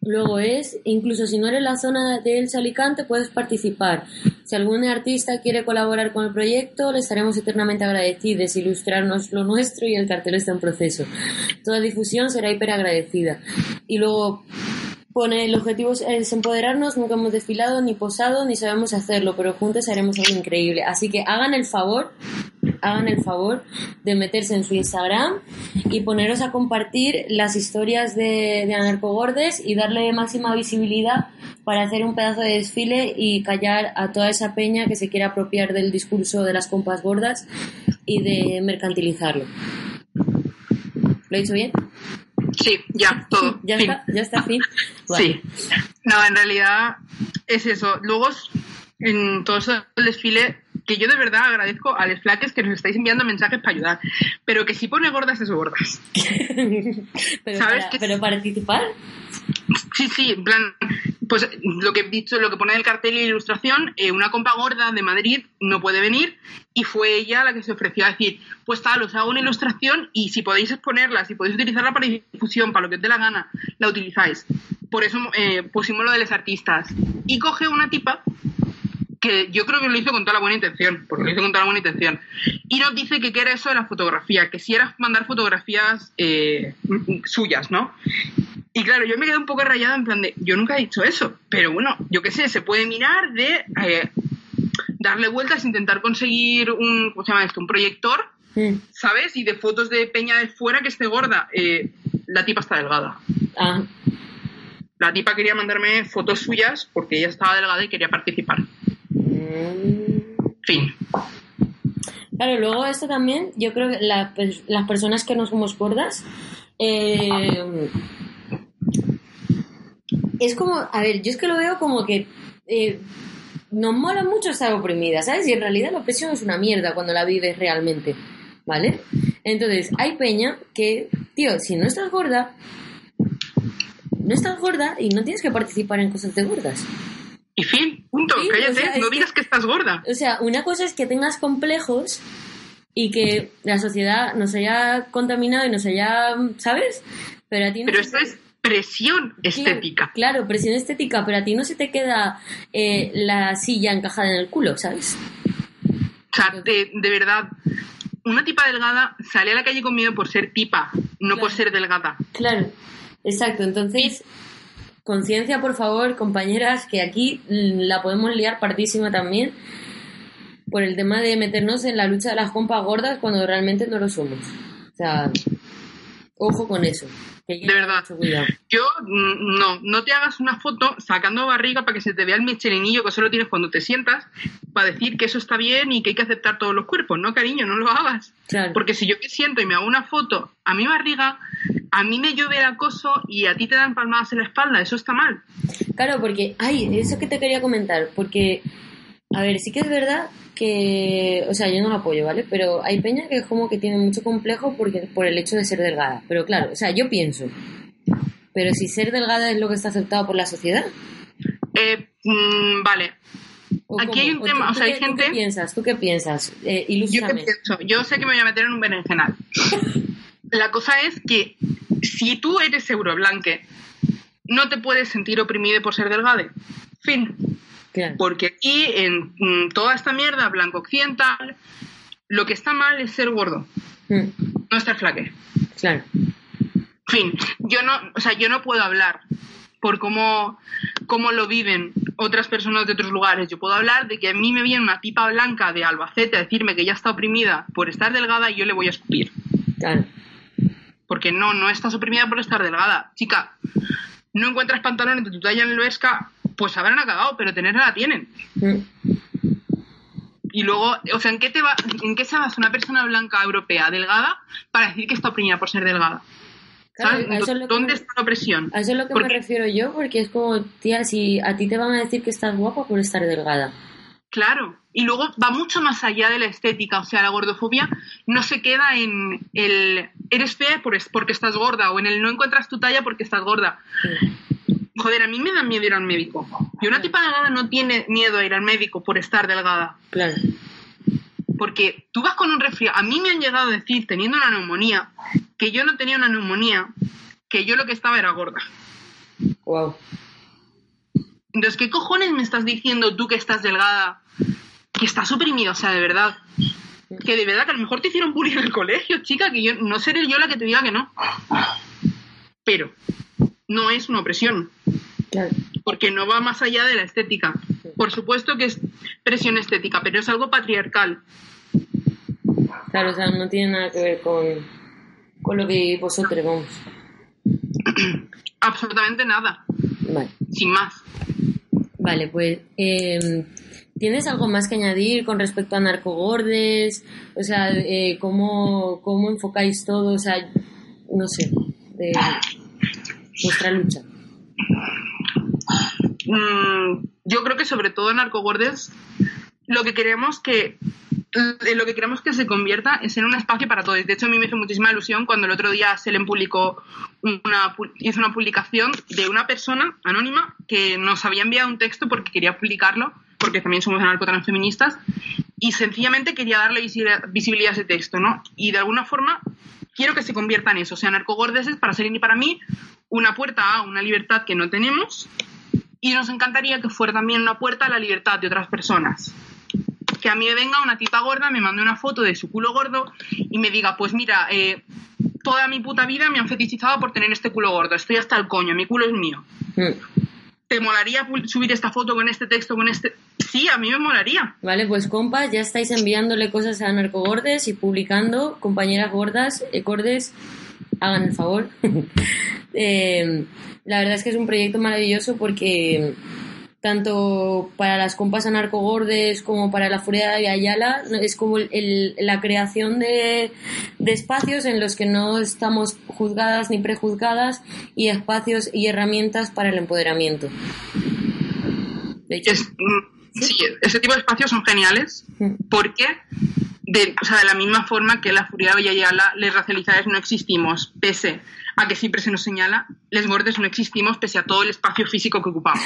Luego es, incluso si no eres la zona de Elche Alicante, puedes participar. Si algún artista quiere colaborar con el proyecto, le estaremos eternamente agradecidos, ilustrarnos lo nuestro y el cartel está en proceso. Toda difusión será hiper agradecida. Y luego pone, el objetivo es empoderarnos, nunca hemos desfilado, ni posado, ni sabemos hacerlo, pero juntos haremos algo increíble. Así que hagan el favor, hagan el favor de meterse en su Instagram y poneros a compartir las historias de, de Anarcogordes y darle máxima visibilidad para hacer un pedazo de desfile y callar a toda esa peña que se quiera apropiar del discurso de las compas gordas y de mercantilizarlo. ¿Lo he dicho bien? Sí, ya, todo. Ya fin. está, ya está, fin. Vale. Sí. No, en realidad es eso. Luego, en todo eso el desfile, que yo de verdad agradezco a los flaques que nos estáis enviando mensajes para ayudar, pero que si pone gordas es gordas. pero, ¿Sabes para, que- pero participar. Sí, sí, en plan, pues lo que he dicho, lo que pone en el cartel y la ilustración, eh, una compa gorda de Madrid no puede venir y fue ella la que se ofreció a decir, pues tal, os hago una ilustración y si podéis exponerla, si podéis utilizarla para difusión, para lo que os dé la gana, la utilizáis. Por eso eh, pusimos lo de los artistas. Y coge una tipa que yo creo que lo hizo con toda la buena intención, porque lo hizo con toda la buena intención. Y nos dice que qué era eso de la fotografía, que si era mandar fotografías eh, suyas, ¿no? Y claro, yo me quedé un poco rayada en plan de, yo nunca he dicho eso, pero bueno, yo qué sé, se puede mirar de eh, darle vueltas, intentar conseguir un, ¿cómo se llama esto? Un proyector, Mm. ¿sabes? Y de fotos de peña de fuera que esté gorda. Eh, la tipa está delgada. Ah, La tipa quería mandarme fotos suyas porque ella estaba delgada y quería participar. Fin. Claro, luego esto también, yo creo que la- las personas que no somos gordas, eh, es como, a ver, yo es que lo veo como que eh, nos mola mucho estar oprimida, ¿sabes? Y en realidad la opresión es una mierda cuando la vives realmente, ¿vale? Entonces, hay peña que, tío, si no estás gorda, no estás gorda y no tienes que participar en cosas de gordas. Y fin, punto. Sí, Cállate, o sea, es no digas que estás gorda. O sea, una cosa es que tengas complejos y que la sociedad nos haya contaminado y nos haya, ¿sabes? Pero a ti no Pero esto es presión estética. Claro, presión estética, pero a ti no se te queda eh, la silla encajada en el culo, ¿sabes? O sea, de, de verdad, una tipa delgada sale a la calle con miedo por ser tipa, no por ser delgada. Claro. Exacto, entonces, conciencia, por favor, compañeras, que aquí mm, la podemos liar partísima también por el tema de meternos en la lucha de las compas gordas cuando realmente no lo somos. O sea, ojo con eso. Que De verdad. Yo, mm, no, no te hagas una foto sacando barriga para que se te vea el michelinillo que solo tienes cuando te sientas, para decir que eso está bien y que hay que aceptar todos los cuerpos. No, cariño, no lo hagas. Claro. Porque si yo me siento y me hago una foto a mi barriga, a mí me llueve el acoso y a ti te dan palmadas en la espalda. Eso está mal. Claro, porque, ay, eso que te quería comentar, porque, a ver, sí que es verdad que, o sea, yo no lo apoyo, ¿vale? Pero hay peña que es como que tiene mucho complejo porque, por el hecho de ser delgada. Pero claro, o sea, yo pienso, pero si ser delgada es lo que está aceptado por la sociedad. Eh, mm, vale. ¿o Aquí hay un ¿O tema, o sea, hay qué- ¿Tú gente- qué piensas? ¿Tú qué piensas? Eh, Yo qué ilústrame. pienso, yo sé que me voy a meter en un berenjenal. La cosa es que si tú eres euroblanque, no te puedes sentir oprimido por ser delgade. Fin. Claro. Porque aquí, en mm, toda esta mierda blanco occidental, lo que está mal es ser gordo, Mm, no estar flaque. claro. Fin, yo no, o sea, yo no puedo hablar por cómo, cómo lo viven otras personas de otros lugares. Yo puedo hablar de que a mí me viene una tipa blanca de Albacete a decirme que ya está oprimida por estar delgada y yo le voy a escupir. Claro. Porque no, no estás oprimida por estar delgada. Chica, no encuentras pantalones de tu talla en el Vesca, pues habrán cagado, pero tenerla la tienen. Y luego, o sea, ¿en qué, te va, ¿en qué se basa una persona blanca europea delgada para decir que está oprimida por ser delgada? Claro, ¿Dónde me- está la opresión? A eso es lo que Porque- me refiero yo, porque es como, tía, si a ti te van a decir que estás guapa por estar delgada. Claro. Y luego va mucho más allá de la estética. O sea, la gordofobia no se queda en el eres fea por- porque estás gorda o en el no encuentras tu talla porque estás gorda. Joder, a mí me da miedo ir al médico. Y una tipa delgada no tiene miedo a ir al médico por estar delgada. Claro. Porque tú vas con un resfriado. A mí me han llegado a decir, teniendo una neumonía, que yo no tenía una neumonía, que yo lo que estaba era gorda. Wow. Entonces, ¿qué cojones me estás diciendo tú que estás delgada? Que estás oprimida, o sea, de verdad. Que de verdad que a lo mejor te hicieron bullying en el colegio, chica, que yo no seré yo la que te diga que no. Pero no es una opresión, Claro. porque no va más allá de la estética. Por supuesto que es presión estética, pero es algo patriarcal. Claro, o sea, no tiene nada que ver con, con lo que vosotros, vamos. Absolutamente nada, Vale. sin más. Vale, pues, eh, ¿tienes algo más que añadir con respecto a narcogordes? O sea, eh, ¿cómo, ¿cómo enfocáis todo? O sea, no sé, de vuestra lucha. Mm, yo creo que sobre todo en Narcogordes lo que queremos que eh, lo que queremos que se convierta es en un espacio para todos. De hecho, a mí me hizo muchísima ilusión cuando el otro día Selem publicó una, hizo una publicación de una persona anónima que nos había enviado un texto porque quería publicarlo, porque también somos anarcotransfeministas, y sencillamente quería darle visi- visibilidad a ese texto, ¿no? Y de alguna forma quiero que se convierta en eso. O sea, Narcogordes es para Selem y para mí una puerta a una libertad que no tenemos y nos encantaría que fuera también una puerta a la libertad de otras personas. Que a mí me venga una tipa gorda, me mande una foto de su culo gordo y me diga, pues mira, eh, toda mi puta vida me han fetichizado por tener este culo gordo, estoy hasta el coño, mi culo es mío. Mm. ¿Te molaría subir esta foto con este texto, con este...? Sí, a mí me molaría. Vale, pues compas, ya estáis enviándole cosas a narcogordes y publicando, compañeras gordas, eh, gordes, hagan el favor. Eh, la verdad es que es un proyecto maravilloso porque tanto para las compas anarcogordes como para la Furia de Ayala es como el- el- la creación de, de espacios en los que no estamos juzgadas ni prejuzgadas y espacios y herramientas para el empoderamiento. De hecho, Es, mm, sí, ese tipo de espacios son geniales Mm. porque, de, o sea, de la misma forma que la furia de Ayala, les racializadas no existimos, pese a que siempre se nos señala, les gordes no existimos pese a todo el espacio físico que ocupamos.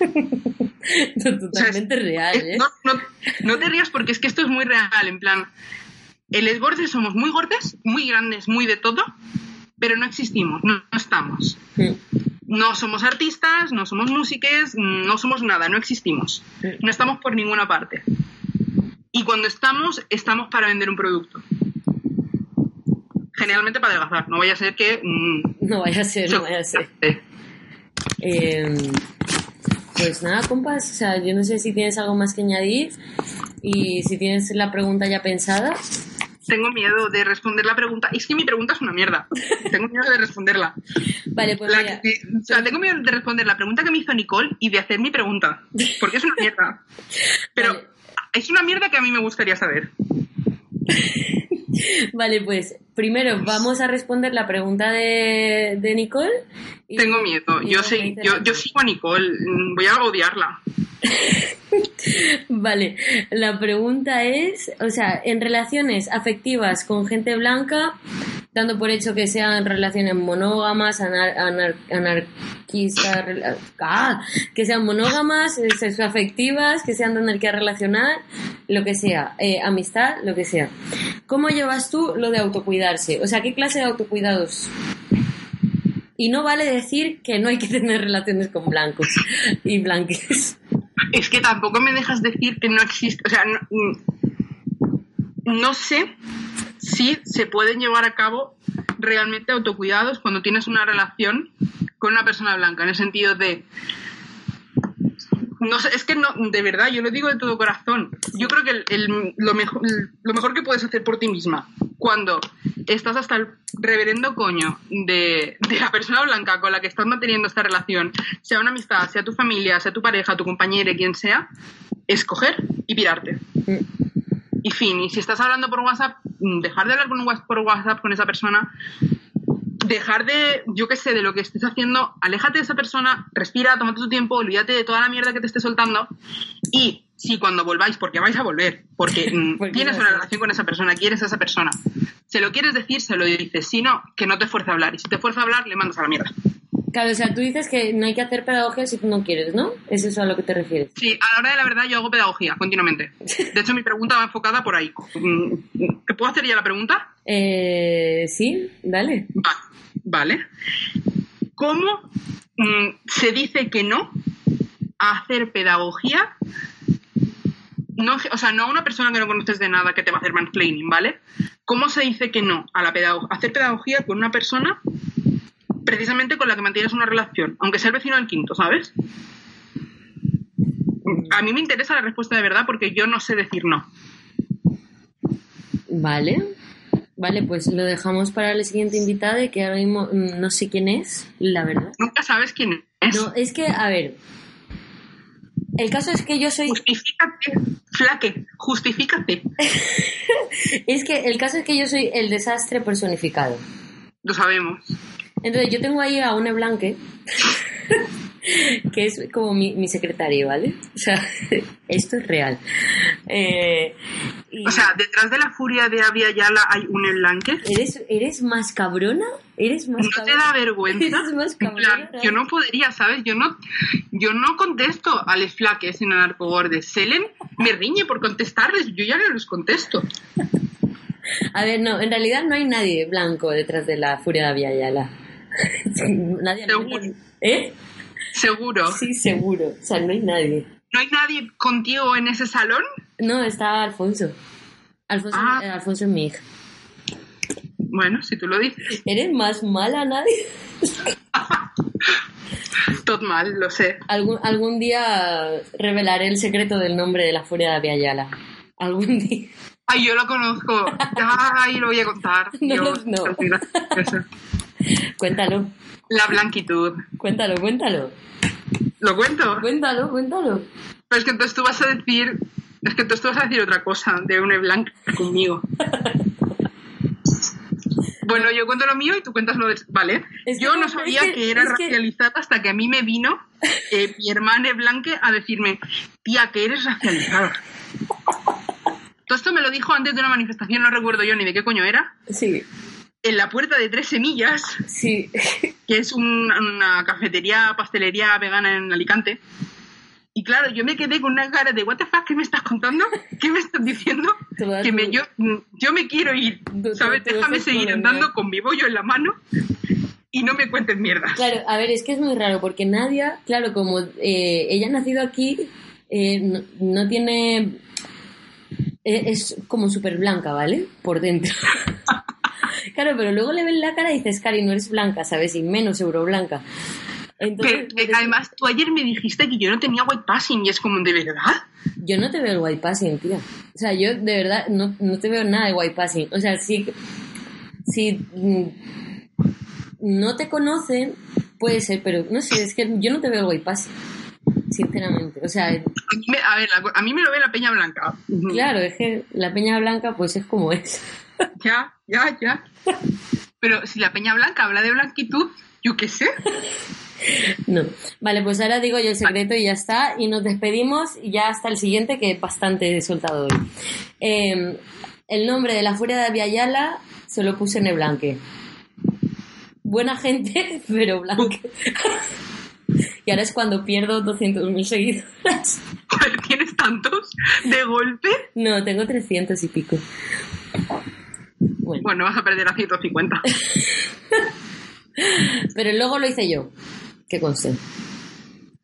totalmente real, Eh. No, no- no te rías porque es que esto es muy real, en plan, en les gordes somos muy gordes, muy grandes, muy de todo, pero no existimos, no, no estamos. Mm. No somos artistas, no somos músiques, no somos nada, no existimos. No estamos por ninguna parte. Y cuando estamos, estamos para vender un producto. Generalmente para adelgazar. No vaya a ser que... mm, No vaya a ser, no vaya a ser. Eh, pues nada, compas, o sea, yo no sé si tienes algo más que añadir y si tienes la pregunta ya pensada. Tengo miedo de responder la pregunta. Es que mi pregunta es una mierda. Tengo miedo de responderla. Vale, pues La mira, que- o sea, tengo miedo de responder la pregunta que me hizo Nicole y de hacer mi pregunta. Porque es una mierda. Pero Vale. Es una mierda que a mí me gustaría saber. vale, pues primero vamos a responder la pregunta de, de Nicole. y- Tengo miedo. y Yo, dices yo, yo sigo a Nicole. Mm, Voy a odiarla. Vale, la pregunta es, o sea, en relaciones afectivas con gente blanca, dando por hecho que sean relaciones monógamas, anar- anar- anarquistas, ah, que sean monógamas, eh, sexoafectivas, que sean de anarquía relacional, lo que sea, eh, amistad, lo que sea. ¿Cómo llevas tú lo de autocuidarse? O sea, ¿qué clase de autocuidados? Y no vale decir que no hay que tener relaciones con blancos y blanques. Es que tampoco me dejas decir que no existe. O sea, no, mm, no sé si se pueden llevar a cabo realmente autocuidados cuando tienes una relación con una persona blanca, en el sentido de. No sé, es que no, de verdad, yo lo digo de todo corazón. Yo creo que lo, mejor, que puedes hacer por ti misma cuando estás hasta el reverendo coño de, la persona blanca con la que estás manteniendo esta relación, sea una amistad, sea tu familia, sea tu pareja, tu compañero, quien sea, es coger y pirarte. Y fin, y si estás hablando por WhatsApp, mm, dejar de hablar con Whats- por WhatsApp con esa persona, dejar de, yo qué sé, de lo que estés haciendo, aléjate de esa persona, respira, tómate tu tiempo, olvídate de toda la mierda que te esté soltando y si cuando volváis, porque vais a volver, porque mm, Porque tienes una relación con esa persona, quieres a esa persona, se lo quieres decir, se lo dices, si no, que no te fuerce a hablar y si te fuerza a hablar, le mandas a la mierda. Claro, o sea, tú dices que no hay que hacer pedagogía si tú no quieres, ¿no? ¿Es eso a lo que te refieres? Sí, a la hora de la verdad yo hago pedagogía continuamente. De hecho, mi pregunta va enfocada por ahí. ¿Te puedo hacer ya la pregunta? Eh, sí, dale. Va- vale. ¿Cómo mm, se dice que no a hacer pedagogía? No, o sea, no a una persona que no conoces de nada que te va a hacer mansplaining, ¿vale? ¿Cómo se dice que no a la pedago- a hacer pedagogía con una persona precisamente con la que mantienes una relación, aunque sea el vecino del quinto, ¿sabes? A mí me interesa la respuesta de verdad porque yo no sé decir no. Vale. Vale, pues lo dejamos para la siguiente invitada, que ahora mismo mm, no sé quién es, la verdad. Nunca sabes quién es. No, es que, a ver. El caso es que yo soy. Justifícate, flaque, justifícate. Es que el caso es que yo soy el desastre personificado. Lo sabemos. Entonces yo tengo ahí a una Blanque, que es como mi, mi secretario, ¿vale? O sea, esto es real. Eh, y- O sea, detrás de la furia de Avia Yala hay un Blanque. ¿eres, ¿eres más cabrona? ¿Eres más ¿No te da vergüenza? Eres más cabrona. plan, yo no podría, ¿sabes? Yo no, yo no contesto a les flaques en Anarcogordes. Selen me riñe por contestarles, yo ya no los contesto. A ver, no, en realidad no hay nadie blanco detrás de la furia de Aviala. nadie. Seguro. ¿Eh? Seguro. Sí, seguro. O sea, no hay nadie. ¿No hay nadie contigo en ese salón? No, está Alfonso. Alfonso, Ah. eh, Alfonso es mi hija. Bueno, si tú lo dices. ¿Eres más mala, nadie? Todo mal, lo sé. Algún, algún día revelaré el secreto del nombre de la furia de Aviala. Algún día. Ay, yo lo conozco. Ay, lo voy a contar. No, Dios, no. Cuéntalo, La blanquitud. cuéntalo, cuéntalo. ¿Lo cuento? Cuéntalo, cuéntalo. Pero es que entonces tú vas a decir. Es que entonces tú vas a decir otra cosa de una blanca conmigo. Bueno, yo cuento lo mío y tú cuentas lo de... Vale. Es que yo no, es sabía que- que, era es que- racializada hasta que a mí me vino eh, mi hermana Blanque a decirme, tía, que eres racializada. Todo esto me lo dijo antes de una manifestación, no recuerdo yo ni de qué coño era, Sí, en la puerta de Tres Semillas, sí. que es un- una cafetería, pastelería vegana en Alicante. Y claro, yo me quedé con una cara de, ¿What the fuck? ¿Qué me estás contando? ¿Qué me estás diciendo? Que me, yo, yo me quiero ir, ¿sabes? Déjame seguir andando con mi bollo en la mano y no me cuentes mierda. Claro, a ver, es que es muy raro porque Nadia, claro, como eh, ella ha nacido aquí, eh, no, no tiene... eh, es como súper blanca, ¿vale? Por dentro. Claro, pero luego le ves la cara y dices, Cari, no eres blanca, ¿sabes? Y menos euroblanca. Entonces, eso- además, tú ayer me dijiste que yo no tenía white passing y es como, ¿de verdad? yo no te veo el white passing, tía. O sea, yo de verdad no, no te veo nada de white passing. O sea, si, si mm, no te conocen, puede ser, pero no sé, es que yo no te veo el white passing. Sinceramente. O sea, A mí me, a ver, a mí me lo ve la peña blanca. claro, es que la peña blanca pues es como es. Ya, ya, ya. Pero si la peña blanca habla de blanquitud, yo qué sé. No. Vale, pues ahora digo yo el secreto y ya está. Y nos despedimos y ya hasta el siguiente que es bastante soltado hoy. Eh, el nombre de la furia de Aviala se lo puse en el blanque. Buena gente, pero blanque. y ahora es cuando pierdo 200.000 seguidores. ¿Tienes tantos de golpe? No, tengo 300 y pico. Bueno, Bueno, vas a perder a 150. pero el logo lo hice yo. Que conste.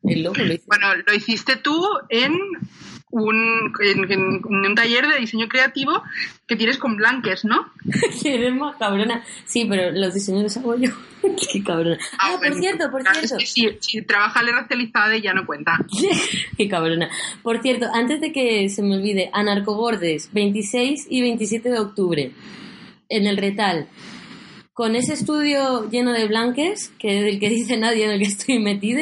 El logo lo hice Bueno, lo hiciste tú en un, en, en un taller de diseño creativo que tienes con blanques, ¿no? Eres más cabrona. Sí, pero los diseños los hago yo. Qué cabrona. Ah, por bueno, cierto, por claro, cierto. es que si, si trabaja la racializada ya no cuenta. Qué cabrona. Por cierto, antes de que se me olvide, Anarcogordes, 26 y 27 de octubre, en el Retal. Con ese estudio lleno de blanques, que del que dice nadie en el que estoy metida,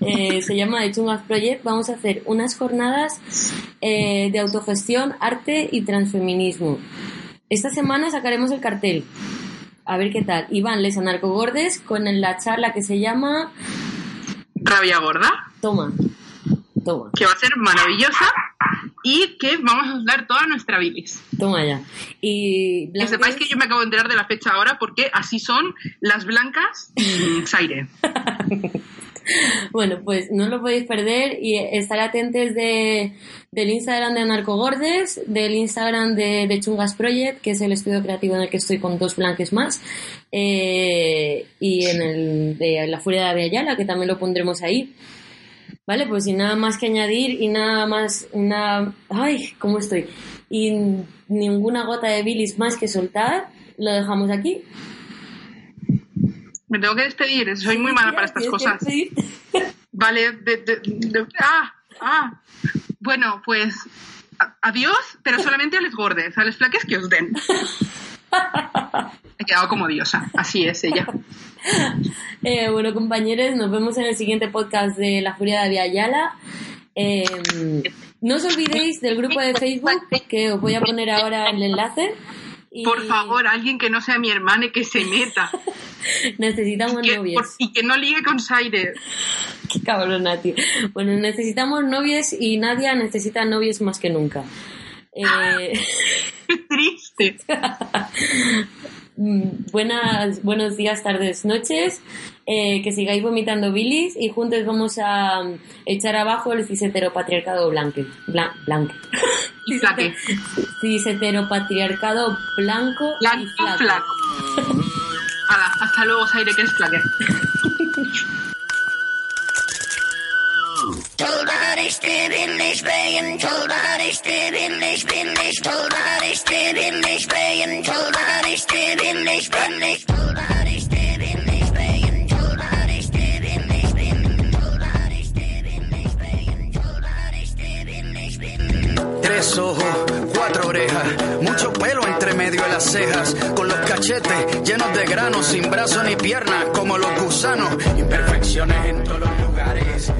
eh, se llama The Chungas Project, vamos a hacer unas jornadas eh, de autogestión, arte y transfeminismo. Esta semana sacaremos el cartel. A ver qué tal. Iván Les Anarcogordes con la charla que se llama Rabia gorda, Toma. Toma. que va a ser maravillosa y que vamos a usar toda nuestra bilis. Toma ya. Y Que sepáis que yo me acabo de enterar de la fecha ahora porque así son las blancas y Zaire. Bueno, pues no lo podéis perder y estar atentos de, del Instagram de Anarcogordes, del Instagram de, de Chungas Project, que es el estudio creativo en el que estoy con dos blanques más, eh, y en el de La Furia de Ayala, que también lo pondremos ahí. Vale, pues sin nada más que añadir y nada más, nada, ay, ¿cómo estoy? Y ninguna gota de bilis más que soltar, lo dejamos aquí. Me tengo que despedir, soy muy mala para estas cosas. Vale, de- de- de- ah, ah. Bueno, pues adiós, pero solamente a los gordes, a los flaques que os den. He quedado como diosa, así es ella. Eh, bueno, compañeros, nos vemos en el siguiente podcast de La Furia de Ayala. Eh, no os olvidéis del grupo de Facebook, que os voy a poner ahora el enlace. Y Por favor, alguien que no sea mi hermana y que se meta. Necesitamos Que- novios. por- y que no ligue con Saire. Qué cabrona, tío. Bueno, necesitamos novios y Nadia necesita novios más que nunca. Eh, triste. mm, buenas, buenos días, tardes, noches. Eh, que sigáis vomitando bilis y juntos vamos a mm, echar abajo el ciseteropatriarcado blanque. Blan, blanque. Flaque. Ciseteropatriarcado blanco y Blanco, flaco. flaco. Hala, hasta luego, Saire, que es flaque. Tres ojos, cuatro orejas, mucho pelo entre medio de las cejas, con los cachetes llenos de granos, sin brazos ni piernas, como los gusanos, imperfecciones en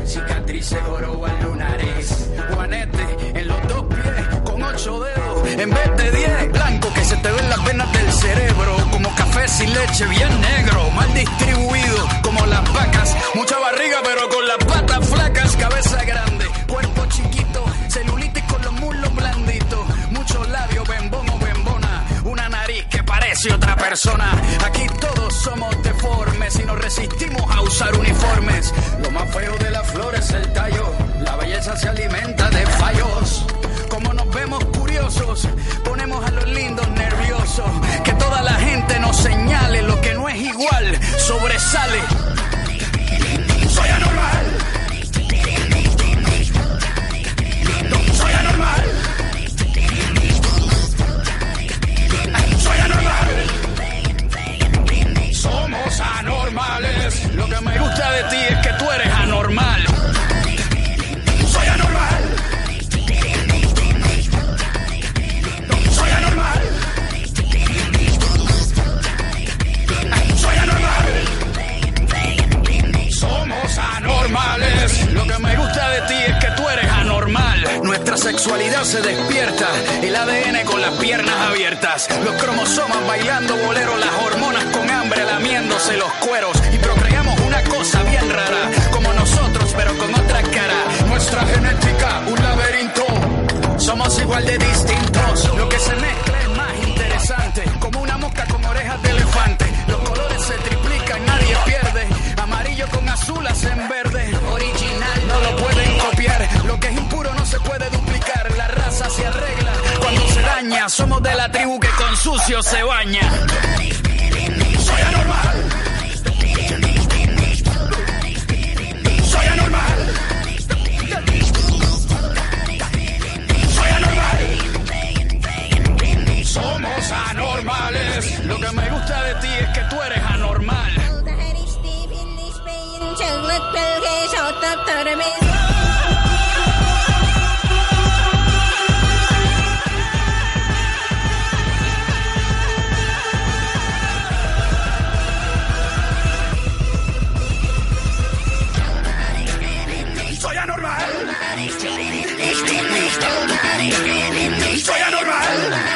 cicatrices al lunares, juanete en los dos pies, con ocho dedos, en vez de diez, blanco que se te ven las venas del cerebro, como café sin leche, bien negro, mal distribuido, como las vacas, mucha barriga pero con las patas flacas, cabeza grande, otra persona. Aquí todos somos deformes y nos resistimos a usar uniformes. Lo más feo de la flor es el tallo, la belleza se alimenta de fallos. Como nos vemos curiosos, ponemos a los lindos nerviosos. Que toda la gente nos señale lo que no es igual, sobresale. normales. Lo que me gusta de ti es que tú eres anormal. Soy anormal. Soy anormal. Soy anormal. Somos anormales. Lo que me gusta de ti es la sexualidad se despierta, el ADN con las piernas abiertas, los cromosomas bailando bolero, las hormonas con hambre lamiéndose los cueros. Y procreamos una cosa bien rara, como nosotros pero con otra cara. Nuestra genética, un laberinto, somos igual de distintos, lo que se mezcla es más interesante, como una mosca con orejas de somos de la tribu que con sucio se baña. Soy anormal. Soy anormal. Soy anormal. Somos anormales. Lo que me gusta de ti es que tú eres anormal. Soy anormal.